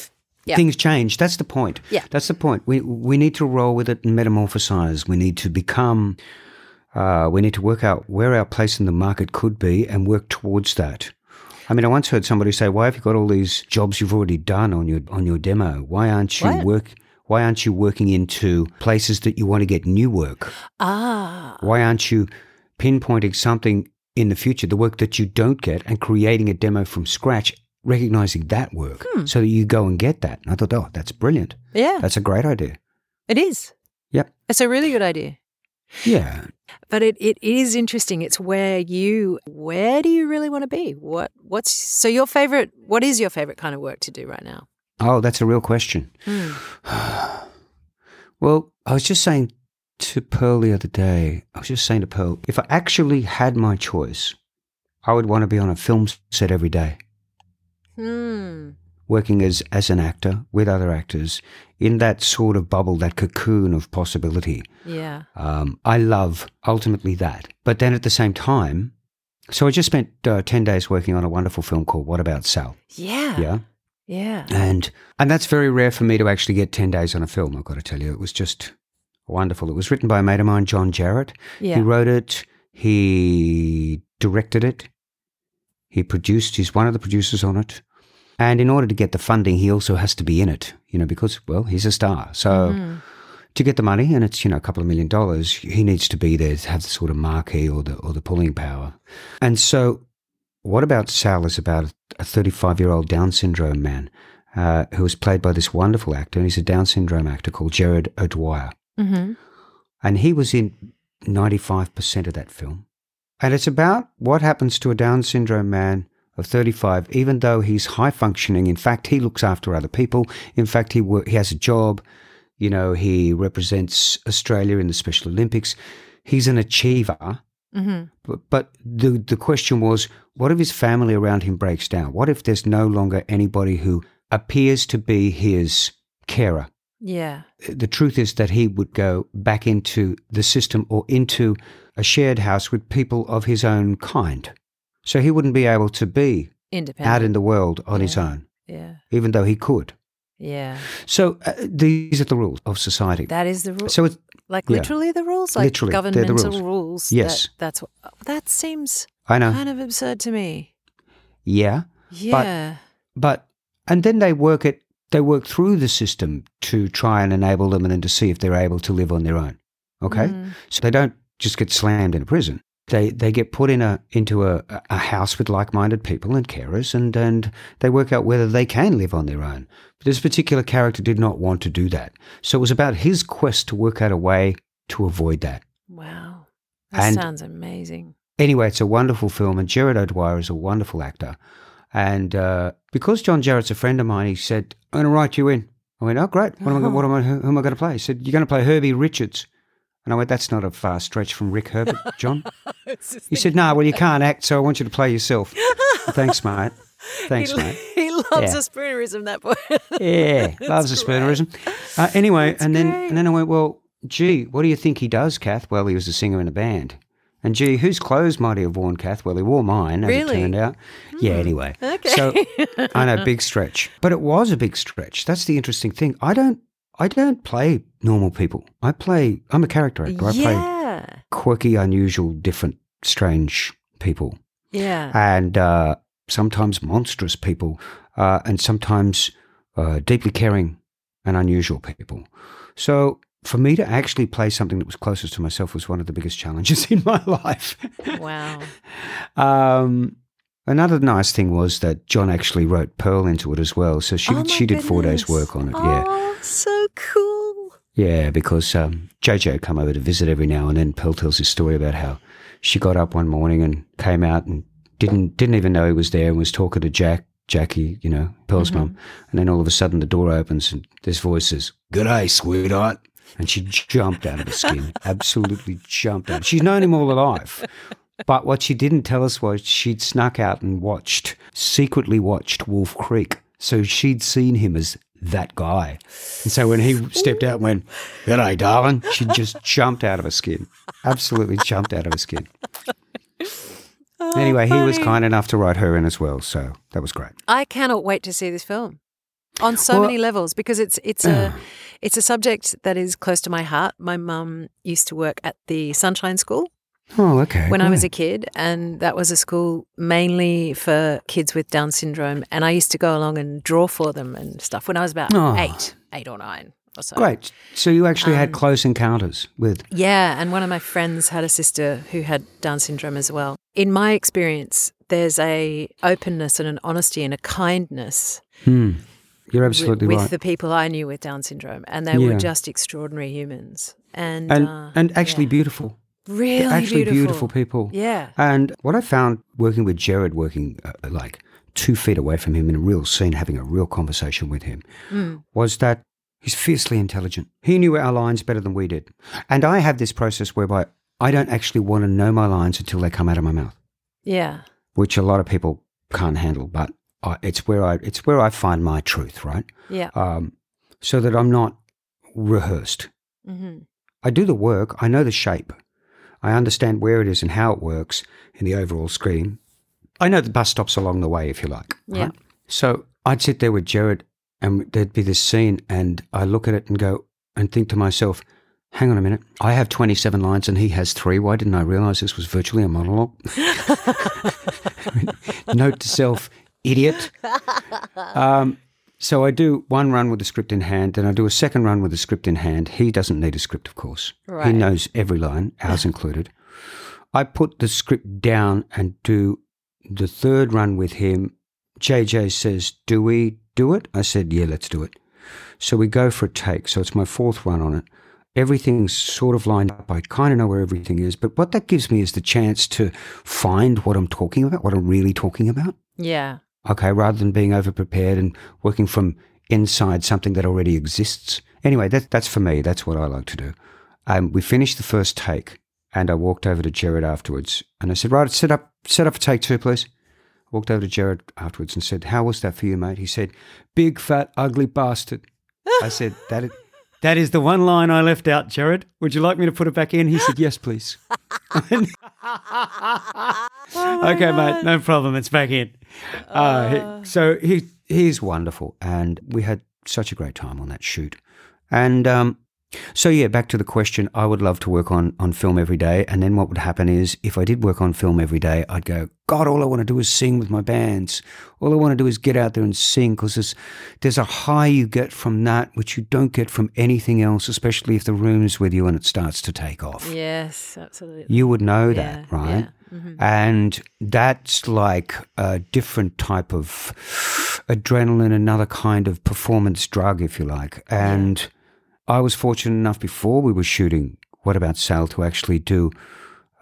Yeah. things change. That's the point. Yeah. That's the point. We we need to roll with it and metamorphosize. We need to become. Uh, we need to work out where our place in the market could be and work towards that. I mean, I once heard somebody say, "Why have you got all these jobs you've already done on your on your demo? Why aren't you What? work? Why aren't you working into places that you want to get new work? ah, Why aren't you pinpointing something in the future, the work that you don't get, and creating a demo from scratch, recognizing that work Hmm. so that you go and get that? And I thought, oh, that's brilliant. yeah, That's a great idea. it is. Yep. It's a really good idea. Yeah. But it, it is interesting. It's where you where do you really want to be? What what's so your favorite what is your favorite kind of work to do right now? Oh, that's a real question. Hmm. Well, I was just saying to Pearl the other day, I was just saying to Pearl, if I actually had my choice, I would want to be on a film set every day. Hmm. working as, as an actor with other actors in that sort of bubble, that cocoon of possibility. Yeah. Um, I love ultimately that. But then at the same time, so I just spent uh, 10 days working on a wonderful film called What About Sal? Yeah. Yeah. Yeah. And, and that's very rare for me to actually get 10 days on a film, I've got to tell you. It was just wonderful. It was written by a mate of mine, John Jarratt. Yeah. He wrote it, he directed it, he produced, he's one of the producers on it. And in order to get the funding, he also has to be in it, you know, because, well, he's a star. So Mhm. to get the money, and it's, you know, a couple of million dollars, he needs to be there to have the sort of marquee or the, or the pulling power. And so, what about Sal is about a 35 year old Down syndrome man uh, who was played by this wonderful actor, and he's a Down syndrome actor called Jared O'Dwyer. Mhm. And he was in 95% of that film. And it's about what happens to a Down syndrome man of 35, even though he's high functioning. In fact, he looks after other people. In fact, he, wor- he has a job. You know, he represents Australia in the Special Olympics. He's an achiever. Mhm. But, but the, the question was what if his family around him breaks down? What if there's no longer anybody who appears to be his carer? Yeah. the truth is that he would go back into the system or into a shared house with people of his own kind. So he wouldn't be able to be Independent. out in the world on his own, yeah. even though he could. Yeah. So uh, these are the rules of society. That is the rule. so it's, like yeah. literally the rules, like Literally, they're the governmental rules. rules. Yes. That, that's what. That seems I know, kind of absurd to me. yeah, Yeah. but and then they work it. They work through the system to try and enable them, and then to see if they're able to live on their own. Okay, Mm. So they don't just get slammed in a prison. They they get put in a into a, a house with like minded people and carers and, and they work out whether they can live on their own. But this particular character did not want to do that. So it was about his quest to work out a way to avoid that. Wow. That And- sounds amazing. Anyway, it's a wonderful film and Jared O'Dwyer is a wonderful actor. And uh, because John Jarratt's a friend of mine, he said, I'm going to write you in. I went, oh, great. What am I, what am I, who am I going to play? He said, you're going to play Herbie Richards. And I went, that's not a far stretch from Rick Herbert, John. He said, "No, well, you can't act, so I want you to play yourself." Thanks, mate. Thanks, he, mate. he loves Yeah. a spoonerism, that boy. Yeah, loves a spoonerism. Uh, anyway, and then great. and then I went, "Well, gee, what do you think he does, Kath?" Well, he was a singer in a band. And gee, whose clothes might he have worn, Kath? Well, he wore mine, as Really? it turned out. Yeah, anyway. Okay. So I know, big stretch. But it was a big stretch. That's the interesting thing. I don't I don't play normal people. I play I'm a character actor. I play yeah. quirky, unusual, different, strange people. Yeah. and uh, sometimes monstrous people, uh, and sometimes uh, deeply caring and unusual people. So for me to actually play something that was closest to myself was one of the biggest challenges in my life. wow. um, another nice thing was that John actually wrote Pearl into it as well. So she Oh, did, she did four days work on it. Yeah. Oh, so cool. Yeah, because um, JJ would come over to visit every now and then. Pearl tells his story about how she got up one morning and came out and didn't didn't even know he was there and was talking to Jack, Jackie, you know, Pearl's mum. And then all of a sudden the door opens and this voice says, "G'day, sweetheart." And she jumped out of her skin, absolutely jumped out. She's known him all her life. But what she didn't tell us was she'd snuck out and watched, secretly watched Wolf Creek. So she'd seen him as that guy. And so when he stepped out and went, G'day, darling, she just jumped out of her skin. Absolutely jumped out of her skin. Oh, anyway, he was kind enough to write her in as well. So that was great. I cannot wait to see this film on so Well- many levels because it's it's a it's a subject that is close to my heart. My mum used to work at the Sunshine School Oh, okay. when I was a kid, and that was a school mainly for kids with Down syndrome. And I used to go along and draw for them and stuff when I was about Oh. eight, eight or nine or so. Great. So you actually had Um, close encounters with. Yeah, and one of my friends had a sister who had Down syndrome as well. In my experience, there's a openness and an honesty and a kindness Hmm. You're absolutely with right. the people I knew with Down syndrome, and they Yeah. were just extraordinary humans and and uh, and actually yeah. beautiful. really They're actually beautiful. beautiful people. Yeah, And what I found working with Jared, working uh, like two feet away from him in a real scene, having a real conversation with him, Mm. was that he's fiercely intelligent. He knew our lines better than we did. And I have this process whereby I don't actually want to know my lines until they come out of my mouth, yeah, which a lot of people can't handle. But I, it's where I it's where I find my truth, right? yeah. Um, so that I'm not rehearsed. hmm I do the work. I know the shape. I understand where it is and how it works in the overall scheme. I know the bus stops along the way, if you like. Yeah. right? So I'd sit there with Jared, and there'd be this scene, and I look at it and go and think to myself, "Hang on a minute. I have 27 lines, and he has three. Why didn't I realize this was virtually a monologue?" Note to self, idiot. Um, so I do one run with the script in hand, then I do a second run with the script in hand. He doesn't need a script, of course. He knows every line, ours included. I put the script down and do the third run with him. JJ says, Do we do it? I said, Yeah, let's do it. So we go for a take. So it's my fourth run on it. Everything's sort of lined up. I kind of know where everything is. But what that gives me is the chance to find what I'm talking about, what I'm really talking about yeah, okay, rather than being over prepared and working from inside something that already exists. Anyway, that, that's for me. That's what I like to do. Um, we finished the first take, and I walked over to Jared afterwards, and I said, "Right, set up, set up for take two, please." I walked over to Jared afterwards and said, "How was that for you, mate?" He said, "Big fat ugly bastard." I said, "That that is the one line I left out, Jared. Would you like me to put it back in?" He said, "Yes, please." okay, mate, no problem. It's back in. Uh, he- so he he's wonderful, and we had such a great time on that shoot. And um, so yeah, back to the question. I would love to work on on film every day, and then what would happen is if I did work on film every day, I'd go, God, all I want to do is sing with my bands. All I want to do is get out there and sing because there's there's a high you get from that which you don't get from anything else, especially if the room's with you and it starts to take off. yes, absolutely. You would know Yeah, that, right? yeah. Mhm. And that's like a different type of adrenaline, another kind of performance drug, if you like. And I was fortunate enough before we were shooting What About Sal to actually do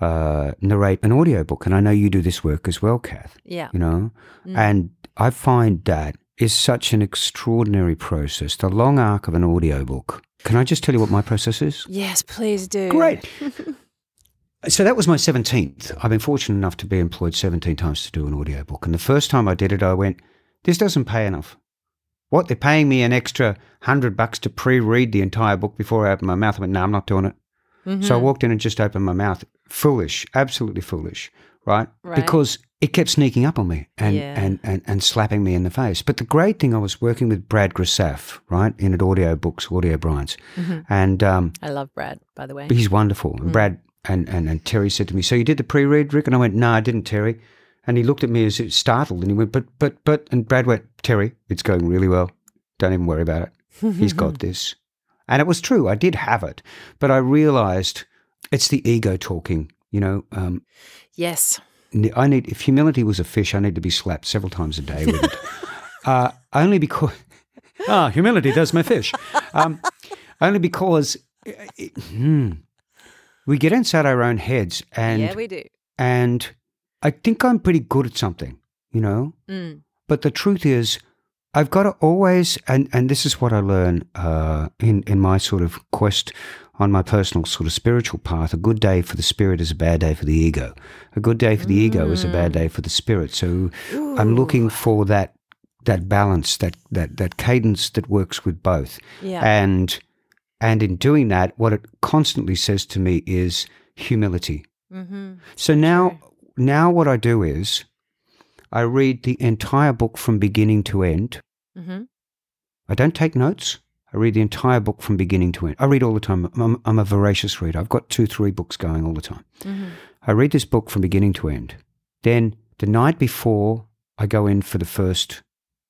uh, narrate an audiobook. And I know you do this work as well, Kath, Yeah, you know? Mm. And I find that is such an extraordinary process, the long arc of an audiobook. Can I just tell you what my process is? yes, please do. Great. so that was my 17th. I've been fortunate enough to be employed 17 times to do an audiobook. And the first time I did it, I went, this doesn't pay enough. What? They're paying me an extra hundred bucks to pre read the entire book before I open my mouth. I went, no, I'm not doing it. Mm-hmm. So I walked in and just opened my mouth. Foolish, absolutely foolish, right? Right. Because it kept sneaking up on me and, Yeah. and, and, and slapping me in the face. But the great thing, I was working with Brad Grasaf, right, in at Audio Books, Audio Bryants. Mhm. And um, I love Brad, by the way. He's wonderful. And Brad and, and, and Terry said to me, So you did the pre read, Rick? And I went, No, I didn't, Terry. And he looked at me as startled and he went, But, but, but. And Brad went, Terry, it's going really well. Don't even worry about it. He's got this. And it was true. I did have it. But I realized it's the ego talking. You know, um, Yes. I need, if humility was a fish, I need to be slapped several times a day with it. uh, only because, ah, humility there's my fish. Um, only because uh, it- hmm, we get inside our own heads and, yeah, we do. and I think I'm pretty good at something, you know? Mm. But the truth is, I've got to always, and, and this is what I learn uh, in, in my sort of quest on my personal sort of spiritual path. A good day for the spirit is a bad day for the ego. A good day for the ego is a bad day for the spirit. So I'm looking for that that balance, that that that cadence that works with both. Yeah. And and in doing that, what it constantly says to me is humility. mm-hmm. So now now what I do is I read the entire book from beginning to end. Mm-hmm. I don't take notes. I read the entire book from beginning to end. I read all the time. I'm, I'm a voracious reader. I've got two, three books going all the time. Mm-hmm. I read this book from beginning to end. Then the night before I go in for the first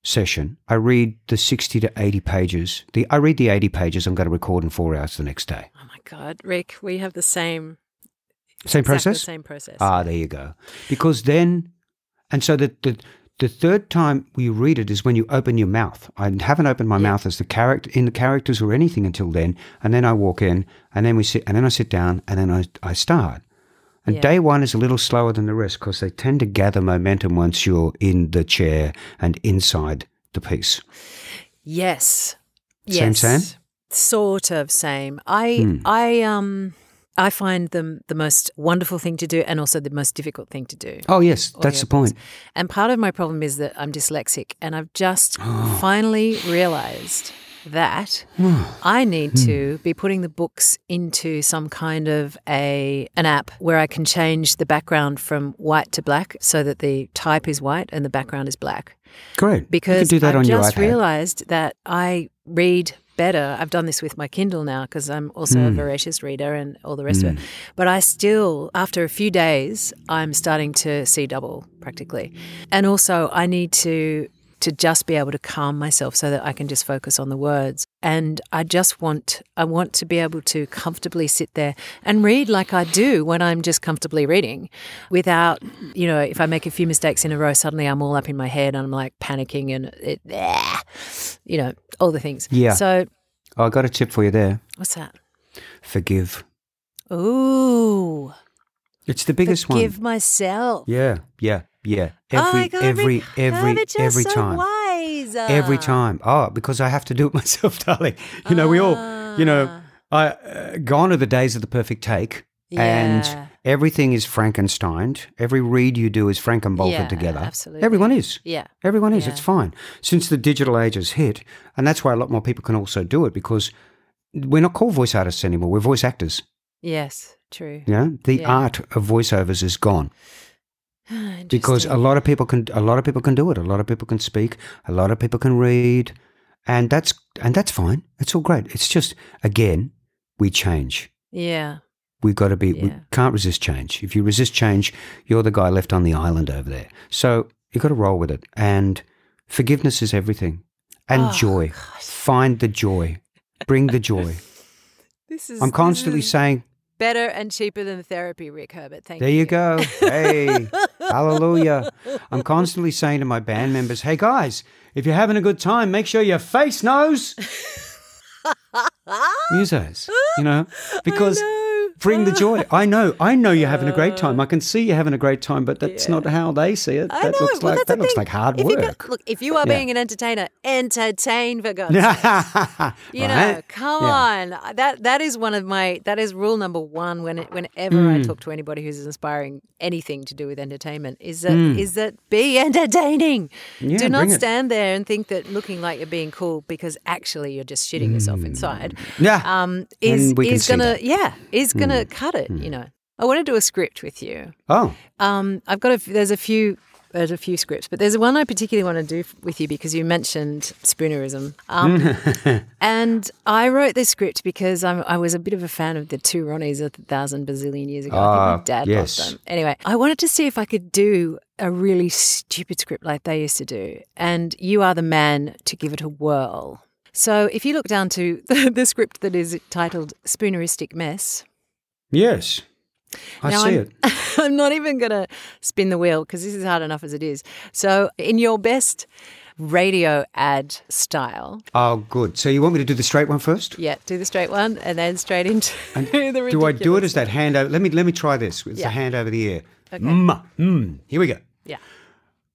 session, I read the 60 to 80 pages. The, I read the 80 pages I'm going to record in four hours the next day. Oh my God, Rick, we have the same Same exactly process? Same process. Ah, there you go. Because then, and so the, the, the third time you read it is when you open your mouth. I haven't opened my Yeah. mouth as the character in the characters or anything until then, and then I walk in, and then we sit, and then I sit down, and then I, I start. And Yeah. day one is a little slower than the rest because they tend to gather momentum once you're in the chair and inside the piece. Yes. Same, yes. same? Sort of same. I Hmm. I um I find them the most wonderful thing to do and also the most difficult thing to do. Oh yes, that's the point. And part of my problem is that I'm dyslexic and I've just Oh. finally realized that I need Hmm. to be putting the books into some kind of a an app where I can change the background from white to black so that the type is white and the background is black. Great. Because you can do that I've on your just iPad. realized that I read better. I've done this with my Kindle now because I'm also Hmm. a voracious reader and all the rest of it. But I still, after a few days, I'm starting to see double practically. And also, I need to to just be able to calm myself so that I can just focus on the words. And I just want I want to be able to comfortably sit there and read like I do when I'm just comfortably reading without, you know, if I make a few mistakes in a row, suddenly I'm all up in my head and I'm like panicking and it, you know, all the things. Yeah. So Oh, I got a tip for you there. what's that? Forgive. Ooh, It's the biggest forgive one. Forgive myself. Yeah, yeah, yeah. oh Every my God, every every Herbert, every so time. Wise. Every time. Oh, because I have to do it myself, darling. You know, we all, you know, I uh, gone are the days of the perfect take, Yeah. and everything is Frankensteined. Every read you do is Frankenbolted Yeah, together. absolutely. Everyone is. Yeah. Everyone is. Yeah. It's fine. Since the digital age has hit, and that's why a lot more people can also do it because we're not called voice artists anymore. We're voice actors. Yes, true. Yeah. the Yeah. art of voiceovers is gone because a lot of people can a lot of people can do it. A lot of people can speak. A lot of people can read, and that's and that's fine. It's all great. It's just again, we change. yeah. We got to be. We can't resist change. If you resist change, you're the guy left on the island over there. So you've got to roll with it. And forgiveness is everything. And Oh, joy. Find the joy. Bring the joy. This is I'm constantly is saying, better and cheaper than therapy, Rick Herbert. Thank There you. There you go. Hey, hallelujah. I'm constantly saying to my band members, hey guys, if you're having a good time, make sure your face knows. Musos, you know, because. Bring the joy. I know, I know you're having a great time. I can see you're having a great time, but that's not how they see it. I that know. looks well, like that looks thing. like hard if work. go- look, if you are Yeah. being an entertainer, entertain for God's sake. You know, come Yeah. on. That that is one of my that is rule number one when it, whenever I Mm. talk to anybody who's inspiring anything to do with entertainment is that is Mm. that be entertaining. Yeah, do not bring it. stand there and think that looking like you're being cool because actually you're just shitting yourself inside. Yeah. Um, is And we can is gonna. Mm. yeah is gonna cut it. You know, I want to do a script with you. oh, Um, I've got a, there's a few there's a few scripts, but there's one I particularly want to do with you because you mentioned spoonerism. Um, and I wrote this script because I'm, I was a bit of a fan of the two Ronnies a thousand bazillion years ago. I Ah, think my dad yes. loved them. Anyway, I wanted to see if I could do a really stupid script like they used to do, and you are the man to give it a whirl. So if you look down to the, the script that is titled Spooneristic Mess, yes. I now see I'm, it. I'm not even going to spin the wheel because this is hard enough as it is. So, in your best radio ad style, Oh, good. So you want me to do the straight one first? yeah, do the straight one and then straight into the ridiculous. Do I do it as that hand over? Let me let me try this. It's Yeah. the hand over the ear. Okay. Mm, mm. Here we go. Yeah.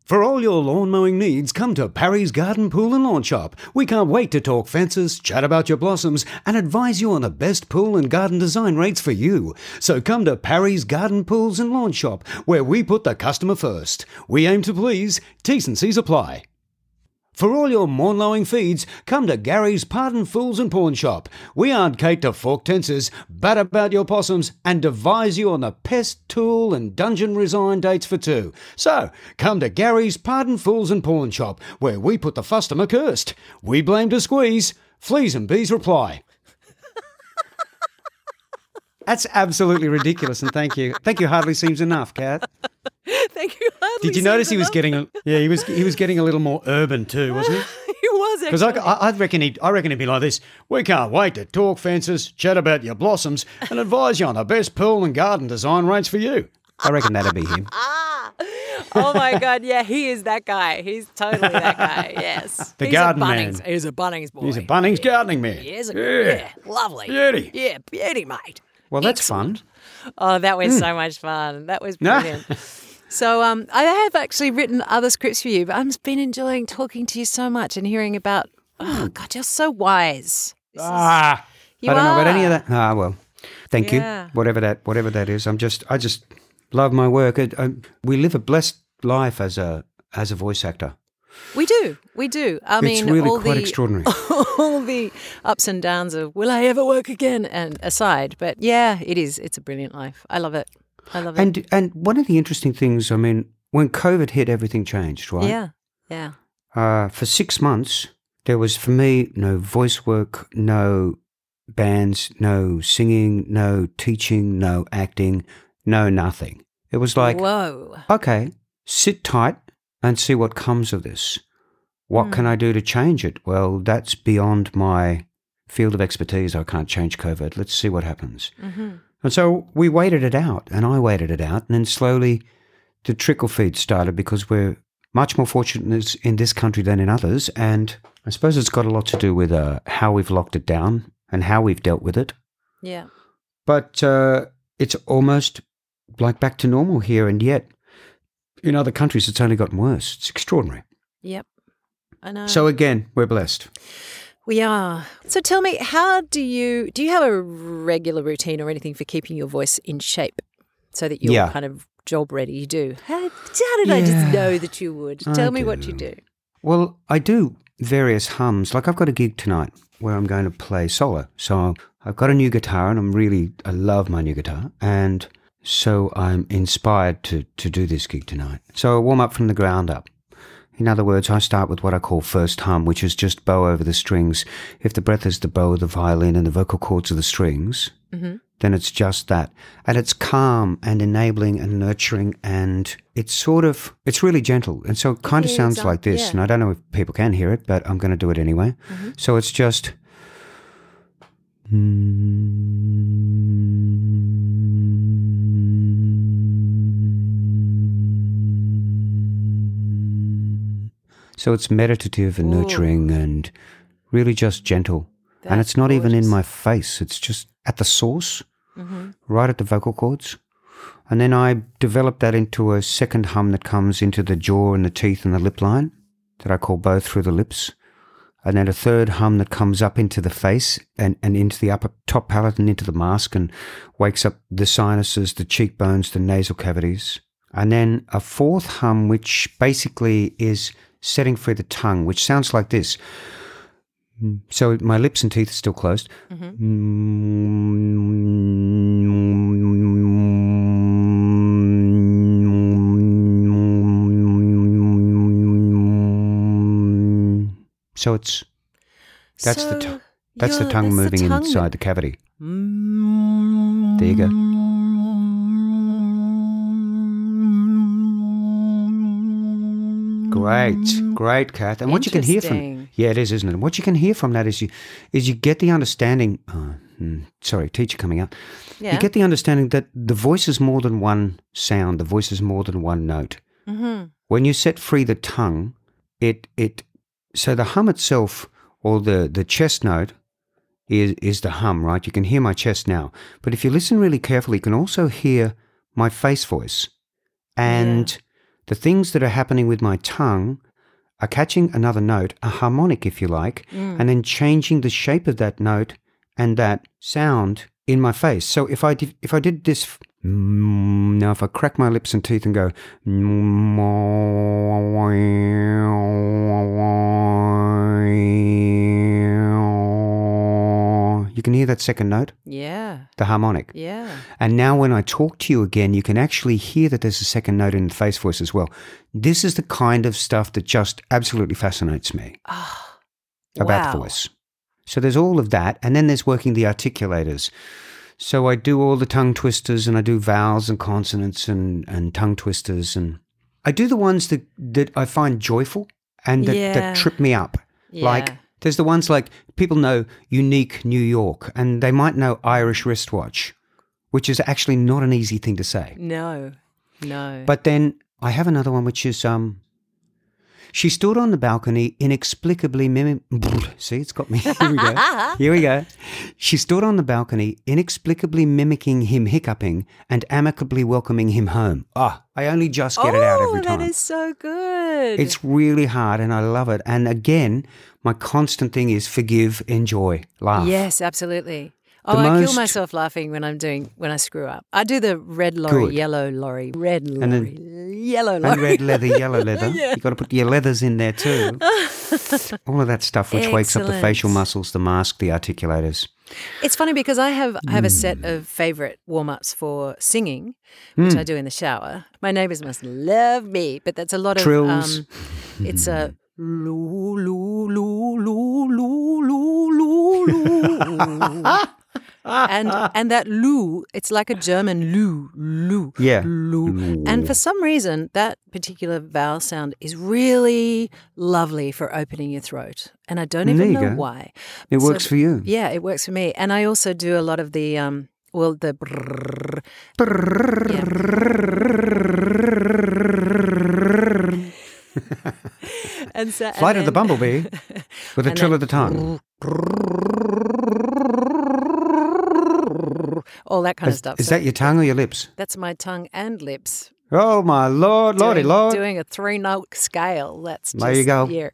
For all your lawn mowing needs, come to Parry's Garden Pool and Lawn Shop. We can't wait to talk fences, chat about your blossoms, and advise you on the best pool and garden design rates for you. So come to Parry's Garden Pools and Lawn Shop, where we put the customer first. We aim to please. T's and C's apply. For all your morn-lowing feeds, come to Gary's Pardon Fools and Pawn Shop. We aren't Kate to fork tenses, bat about your possums, and devise you on the pest, tool, and dungeon resign dates for two. So, come to Gary's Pardon Fools and Pawn Shop, where we put the fustomer cursed. We blame to squeeze. Fleas and bees reply. That's absolutely ridiculous, and thank you. Thank you hardly seems enough, Kat. Thank you. Hardly Did you notice he was getting a, yeah he was he was getting a little more urban too, wasn't he? he was Because I. I, I reckon he I reckon he'd be like this. We can't wait to talk fences, chat about your blossoms, and advise you on the best pool and garden design range for you. I reckon that'd be him. oh my god, yeah, he is that guy. He's totally that guy. Yes, The He's garden a man. Bunnings. He's a Bunnings boy. He's a Bunnings gardening man. He is a yeah. yeah, lovely. Beauty. Yeah, beauty, mate. Well, that's fun. Oh, that was hmm. so much fun. That was brilliant. So, um, I have actually written other scripts for you, but I've been enjoying talking to you so much and hearing about. Oh God, you're so wise. This is- Ah, You I don't know about any of that. Ah, well, thank Yeah. you. Whatever that, whatever that is. I'm just, I just love my work. It, I, we live a blessed life as a as a voice actor. we do, we do. I it's mean, really all quite the extraordinary. all the ups and downs of will I ever work again and aside, but yeah, it is. It's a brilliant life. I love it. I love it. And and one of the interesting things, I mean, when COVID hit, everything changed, right? Yeah, yeah. Uh, for six months, there was for me no voice work, no bands, no singing, no teaching, no acting, no nothing. It was like, Whoa. okay, sit tight and see what comes of this. What can I do to change it? Well, that's beyond my field of expertise. I can't change COVID. Let's see what happens. hmm And so we waited it out, and I waited it out, and then slowly the trickle feed started because we're much more fortunate in this, country than in others. And I suppose it's got a lot to do with uh, how we've locked it down and how we've dealt with it. Yeah. But uh, it's almost like back to normal here, and yet in other countries it's only gotten worse. It's extraordinary. Yep. I know. So again, we're blessed. We are. So tell me, how do you do? You have a regular routine or anything for keeping your voice in shape, so that you're Yeah. kind of job ready? You do. How, how did I just know that you would? I Tell me what you do. do. Well, I do various hums. Like I've got a gig tonight where I'm going to play solo. So I've got a new guitar and I'm really, I love my new guitar. And so I'm inspired to, to do this gig tonight. So I warm up from the ground up. In other words, I start with what I call first hum, which is just bow over the strings. If the breath is the bow of the violin and the vocal cords are the strings, Mhm. then it's just that. And it's calm and enabling and nurturing and it's sort of, it's really gentle. And so it kind of Yeah, sounds like this. yeah. And I don't know if people can hear it, but I'm going to do it anyway. So it's just. So it's meditative and Ooh. nurturing and really just gentle. and it's not even in my face, it's just at the source, Mm-hmm. right at the vocal cords. And then I develop that into a second hum that comes into the jaw and the teeth and the lip line that I call bow through the lips. And then a third hum that comes up into the face and, and into the upper top palate and into the mask and wakes up the sinuses, the cheekbones, the nasal cavities. And then a fourth hum, which basically is setting free the tongue, which sounds like this. So my lips and teeth are still closed. So it's that's the So tongue. That's the tongue that's the moving tongue inside the cavity. that- There you go. Great, mm-hmm. great, Kath. And what you can hear from yeah, it is, isn't it? What you can hear from that is you is you get the understanding. Oh, sorry, teacher coming out. Yeah. You get the understanding that the voice is more than one sound. The voice is more than one note. Mhm. When you set free the tongue, it it so the hum itself or the the chest note is is the hum, right? You can hear my chest now, but if you listen really carefully, you can also hear my face voice, and the things that are happening with my tongue are catching another note, a harmonic, if you like, mm. and then changing the shape of that note and that sound in my face. So if I did, if I did this mm, now, if I crack my lips and teeth and go, mm, can hear that second note, Yeah. the harmonic. Yeah. And now when I talk to you again, you can actually hear that there's a second note in the face voice as well. This is the kind of stuff that just absolutely fascinates me about the Wow. voice. So there's all of that, and then there's working the articulators. So I do all the tongue twisters, and I do vowels and consonants and, and tongue twisters, and I do the ones that, that I find joyful and that, Yeah. that trip me up. Like Yeah. There's the ones like people know unique New York, and they might know Irish wristwatch, which is actually not an easy thing to say. No. No. But then I have another one which is um she stood on the balcony inexplicably mim See, it's got me. Here we go. Here we go. She stood on the balcony inexplicably mimicking him hiccuping and amicably welcoming him home. Ah, I only just get it out every Oh, time. that is so good. It's really hard and I love it. And again, my constant thing is forgive, enjoy, laugh. Yes, absolutely. Oh, I kill myself laughing when I'm doing when I screw up. I do the red lorry, Good. yellow lorry, red lorry, then, yellow lorry, and red leather, yellow leather. yeah. You've got to put your leathers in there too. All of that stuff which Excellent. wakes up the facial muscles, the mask, the articulators. It's funny because I have I have mm. a set mm. of favorite warm ups for singing, which mm. I do in the shower. My neighbors must love me, but that's a lot Trills. of um, It's a loo loo loo loo loo loo loo and and that loo, it's like a German loo loo Yeah. loo. And for some reason, that particular vowel sound is really lovely for opening your throat, and I don't even know go. why. It So- works for you. Yeah, it works for me. And I also do a lot of the um well the brrrr. and so and Flight of the bumblebee with a trill then- of the tongue. all that kind of stuff. is So that your tongue or your lips? that's my tongue and lips. Oh my lord, lordy doing, lord. doing a three note scale. That's just, There you go. Yeah.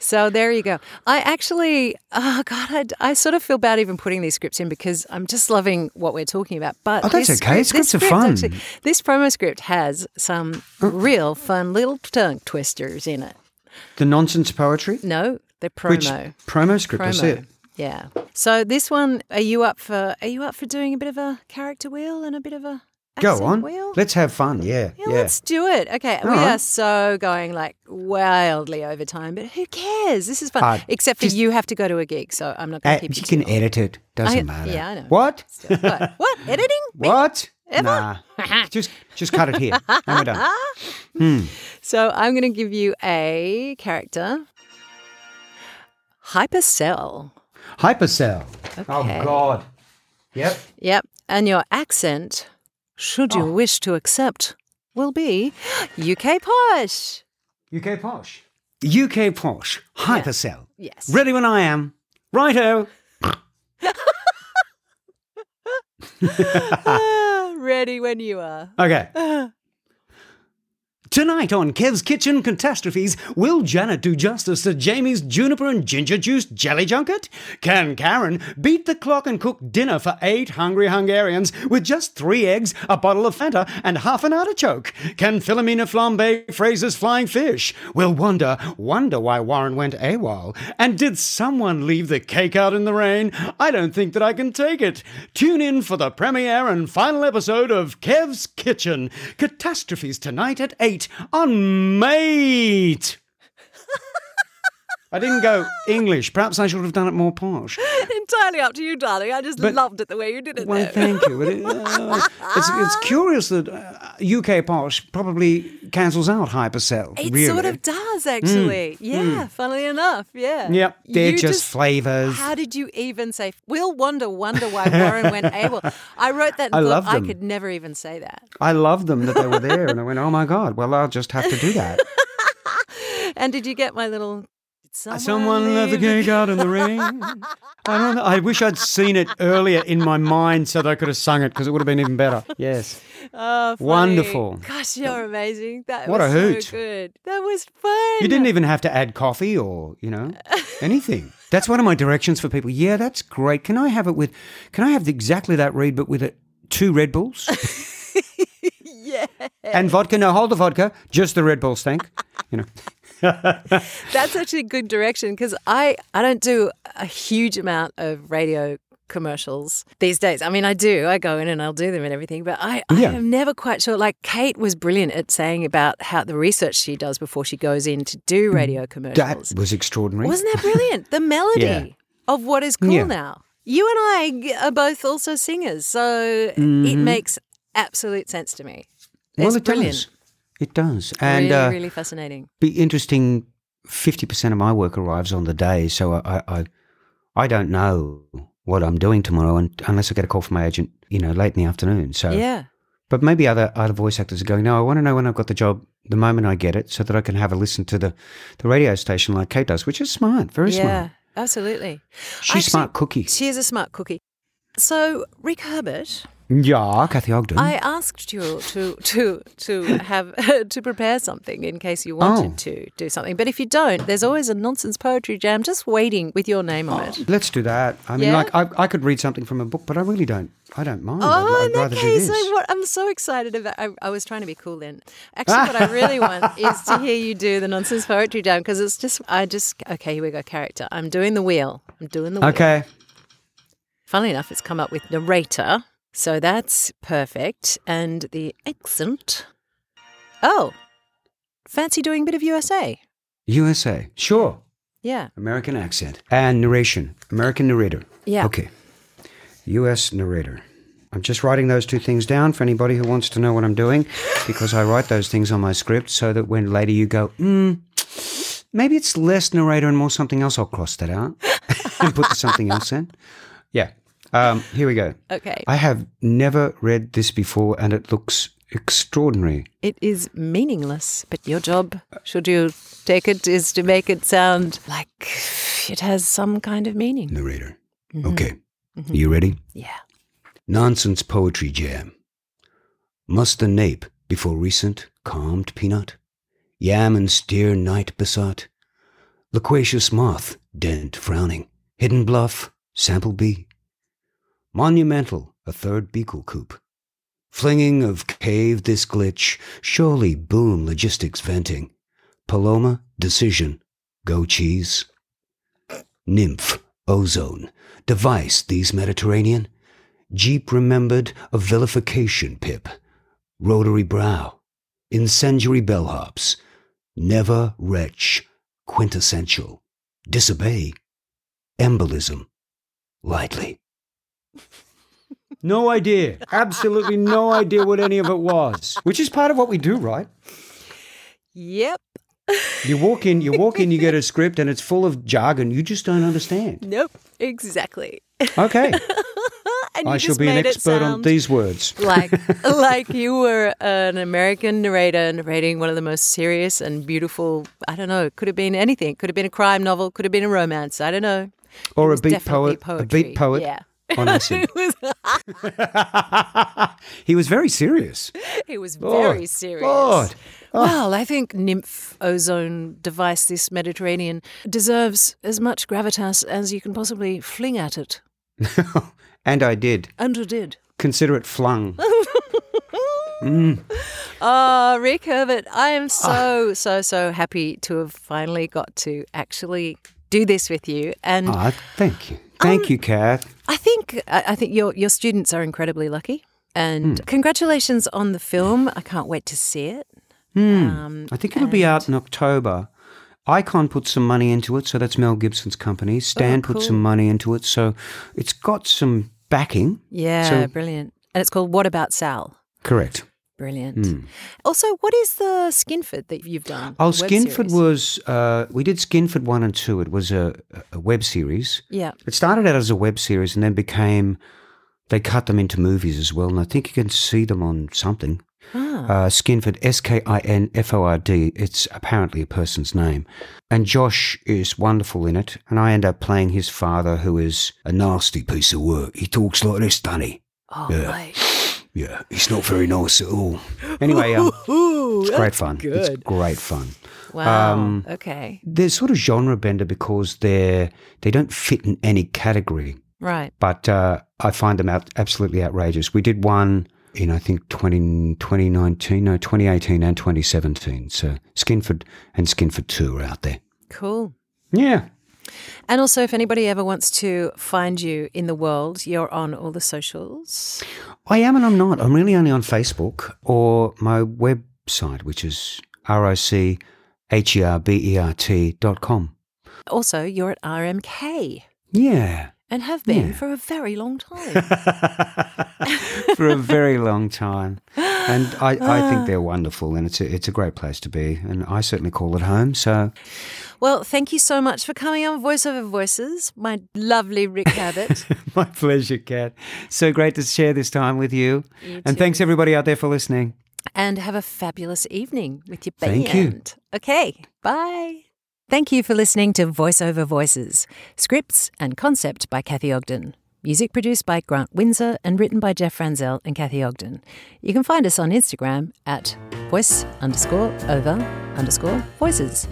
So there you go. I actually, oh God, I, I sort of feel bad even putting these scripts in because I'm just loving what we're talking about. But Oh, that's this okay. script- Scripts are fun. actually- this promo script has some uh. real fun little tongue twisters in it. The nonsense poetry? No, they're Which promo. promo script? I see it. Yeah. So this one, are you up for? Are you up for doing a bit of a character wheel and a bit of a Go on. wheel? Let's have fun. Yeah. Yeah, Yeah. let's do it. Okay, we All are so going like wildly over time, but who cares? This is fun. Uh, Except for you have to go to a gig, so I'm not going Uh, to keep you. you can edit it. Doesn't I- matter. yeah, I know. What? what? What? Editing? What? Ever? Nah. just just cut it here. And we're done. So I'm going to give you a character. Hypercell. Hypercell. Okay. Oh God. Yep. Yep. And your accent, should you Oh. wish to accept, will be UK posh. UK posh. UK posh. Hypercell. Yes. Ready when I am. Righto. Ready when you are. Okay. Tonight on Kev's Kitchen Catastrophes, will Janet do justice to Jamie's juniper and ginger juice jelly junket? Can Karen beat the clock and cook dinner for eight hungry Hungarians with just three eggs, a bottle of Fanta, and half an artichoke? Can Philomena flambe Fraser's flying fish? Will Wanda wonder why Warren went AWOL? And did someone leave the cake out in the rain? I don't think that I can take it. Tune in for the premiere and final episode of Kev's Kitchen. Catastrophes tonight at 8 on Mate. I didn't go English. Perhaps I should have done it more posh. Entirely up to you, darling. I just But- loved it the way you did it. Well, there. thank you. But it- uh, it's, it's curious that uh, UK posh probably cancels out hypercell. It really. sort of does, actually. yeah, funnily enough. Yeah. Yep, they're You just, flavors. How did you even say? We'll wonder, wonder why Warren went able. I wrote that I love I could never even say that. I loved them that they were there, and I went, "Oh my god! Well, I'll just have to do that." And did you get my little? Did someone, Someone left the leave cake out in the rain. I don't know. I wish I'd seen it earlier in my mind so that I could have sung it because it would have been even better. Yes. Oh, funny. Wonderful. Gosh, you're amazing. That What was a hoot. so good. That was fun. You didn't even have to add coffee or, you know, anything. That's one of my directions for people. Yeah, that's great. Can I have it with, can I have exactly that read, but with it, two Red Bulls yeah. and vodka? No, hold the vodka, just the Red Bulls, thank. You know, That's actually a good direction because I, I don't do a huge amount of radio commercials these days. I mean, I do. I go in and I'll do them and everything, but I, I Yeah. am never quite sure. Like Kate was brilliant at saying about how the research she does before she goes in to do radio commercials. That was extraordinary. Wasn't that brilliant? The melody Yeah. of what is cool Yeah. now. You and I are both also singers, so it makes absolute sense to me. It's Mm-hmm. well, it brilliant. does. It does. And really, uh, really fascinating. be interesting. Fifty percent of my work arrives on the day, so I, I, I don't know what I'm doing tomorrow, and unless I get a call from my agent, you know, late in the afternoon. So, Yeah. but maybe other other voice actors are going. No, I want to know when I've got the job the moment I get it, so that I can have a listen to the the radio station like Kate does, which is smart, very Yeah, smart. Yeah, absolutely. She's Actually, smart cookie. She is a smart cookie. So, Rick Herbert, Yeah, Kathy Ogden. I asked you to to to have to prepare something in case you wanted Oh. to do something. But if you don't, there's always a nonsense poetry jam just waiting with your name on it. Oh, let's do that. I mean, Yeah? like I, I could read something from a book, but I really don't. I don't mind. Oh, I'd, in I'd that rather do case, this. I, what, I'm so excited about. I, I was trying to be cool then. Actually, what I really want is to hear you do the nonsense poetry jam because it's just, I just, okay, here we go. Character. I'm doing the wheel. I'm doing the wheel. Okay. Funnily enough, it's come up with narrator, so that's perfect. And the accent. Oh, fancy doing a bit of USA? USA. Sure. Yeah, American accent and narration. American narrator. yeah. Okay. U.S. narrator. I'm just writing those two things down for anybody who wants to know what I'm doing, because I write those things on my script so that when later you go, hmm, maybe it's less narrator and more something else. I'll cross that out and put something else in. Yeah. Um, here we go. Okay. I have never read this before, and it looks extraordinary. It is meaningless, but your job, should you take it, is to make it sound like it has some kind of meaning. Narrator. Okay. Are you ready? Yeah. Nonsense poetry jam. Must the nape before recent calmed peanut? Yam and steer night besought? Loquacious moth, dent frowning, hidden bluff, sample bee? Monumental, a third beagle coop. Flinging of cave this glitch, surely boom logistics venting. Paloma, decision, go cheese. Nymph, ozone, device these Mediterranean. Jeep remembered a vilification pip. Rotary brow, incendiary bellhops. Never wretch, quintessential. Disobey, embolism, lightly. No idea. Absolutely no idea what any of it was. Which is part of what we do, right? Yep. You walk in, you walk in, you get a script and it's full of jargon you just don't understand. Nope. Exactly. Okay. And I shall be an expert on these words. like like you were an American narrator narrating one of the most serious and beautiful. I don't know. Could have been anything. Could have been a crime novel. Could have been a romance. I don't know. Or a beat poet. A beat poet Yeah. On acid. Was, he was very serious. He was Lord, very serious. Lord. Well, I think nymph ozone device, this Mediterranean, deserves as much gravitas as you can possibly fling at it. and I did. And you did. Consider it flung. Oh, Rick Herbert, I am Ah. so, so, so happy to have finally got to actually do this with you. And Ah, thank you. Thank you, Kath. I think I think your your students are incredibly lucky. And Hmm. congratulations on the film. I can't wait to see it. Hmm. Um, I think it'll be out in October. Icon put some money into it, so that's Mel Gibson's company. Stan put Oh, cool. some money into it, so it's got some backing. yeah, So- brilliant. And it's called What About Sal? Correct. Brilliant. Hmm. Also, what is the Skinford that you've done? Oh, Skinford was, uh, we did Skinford 1 and 2. It was a, a web series. Yeah. It started out as a web series and then became, they cut them into movies as well. And I think you can see them on something. Ah, Uh, Skinford, S K I N F O R D. It's apparently a person's name. And Josh is wonderful in it. And I end up playing his father, who is a nasty piece of work. He talks like this, Danny. oh, yeah. mate. Yeah, he's not very nice at all. Anyway, um, Ooh, it's great that's fun. It's great fun. Wow. Um, okay. They're sort of genre bender because they're they don't fit in any category. Right. But uh, I find them out absolutely outrageous. We did one in I think 20, 2019, no 2018 and 2017. So Skinford and Skinford Two are out there. Cool. Yeah. And also, if anybody ever wants to find you in the world, you're on all the socials. I am and I'm not. I'm really only on Facebook or my website, which is R-O-C-H-E-R-B-E-R-T dot com. Also, you're at RMK Yeah. And have been Yeah. for a very long time. For a very long time. And I, I think ah. they're wonderful and it's a, it's a great place to be. And I certainly call it home. So well, thank you so much for coming on Voice Over Voices, my lovely Rick Herbert. my pleasure, Kat. So great to share this time with you. You and thanks everybody out there for listening. and have a fabulous evening with your band. Thank you. Okay, bye. Thank you for listening to Voice Over Voices, scripts and concept by Kathy Ogden. Music produced by Grant Windsor and written by Jeff Franzel and Kathy Ogden. You can find us on Instagram at voice underscore over underscore voices.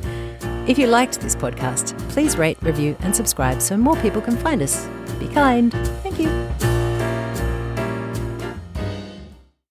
If you liked this podcast, please rate, review, and subscribe so more people can find us. Be kind. Thank you.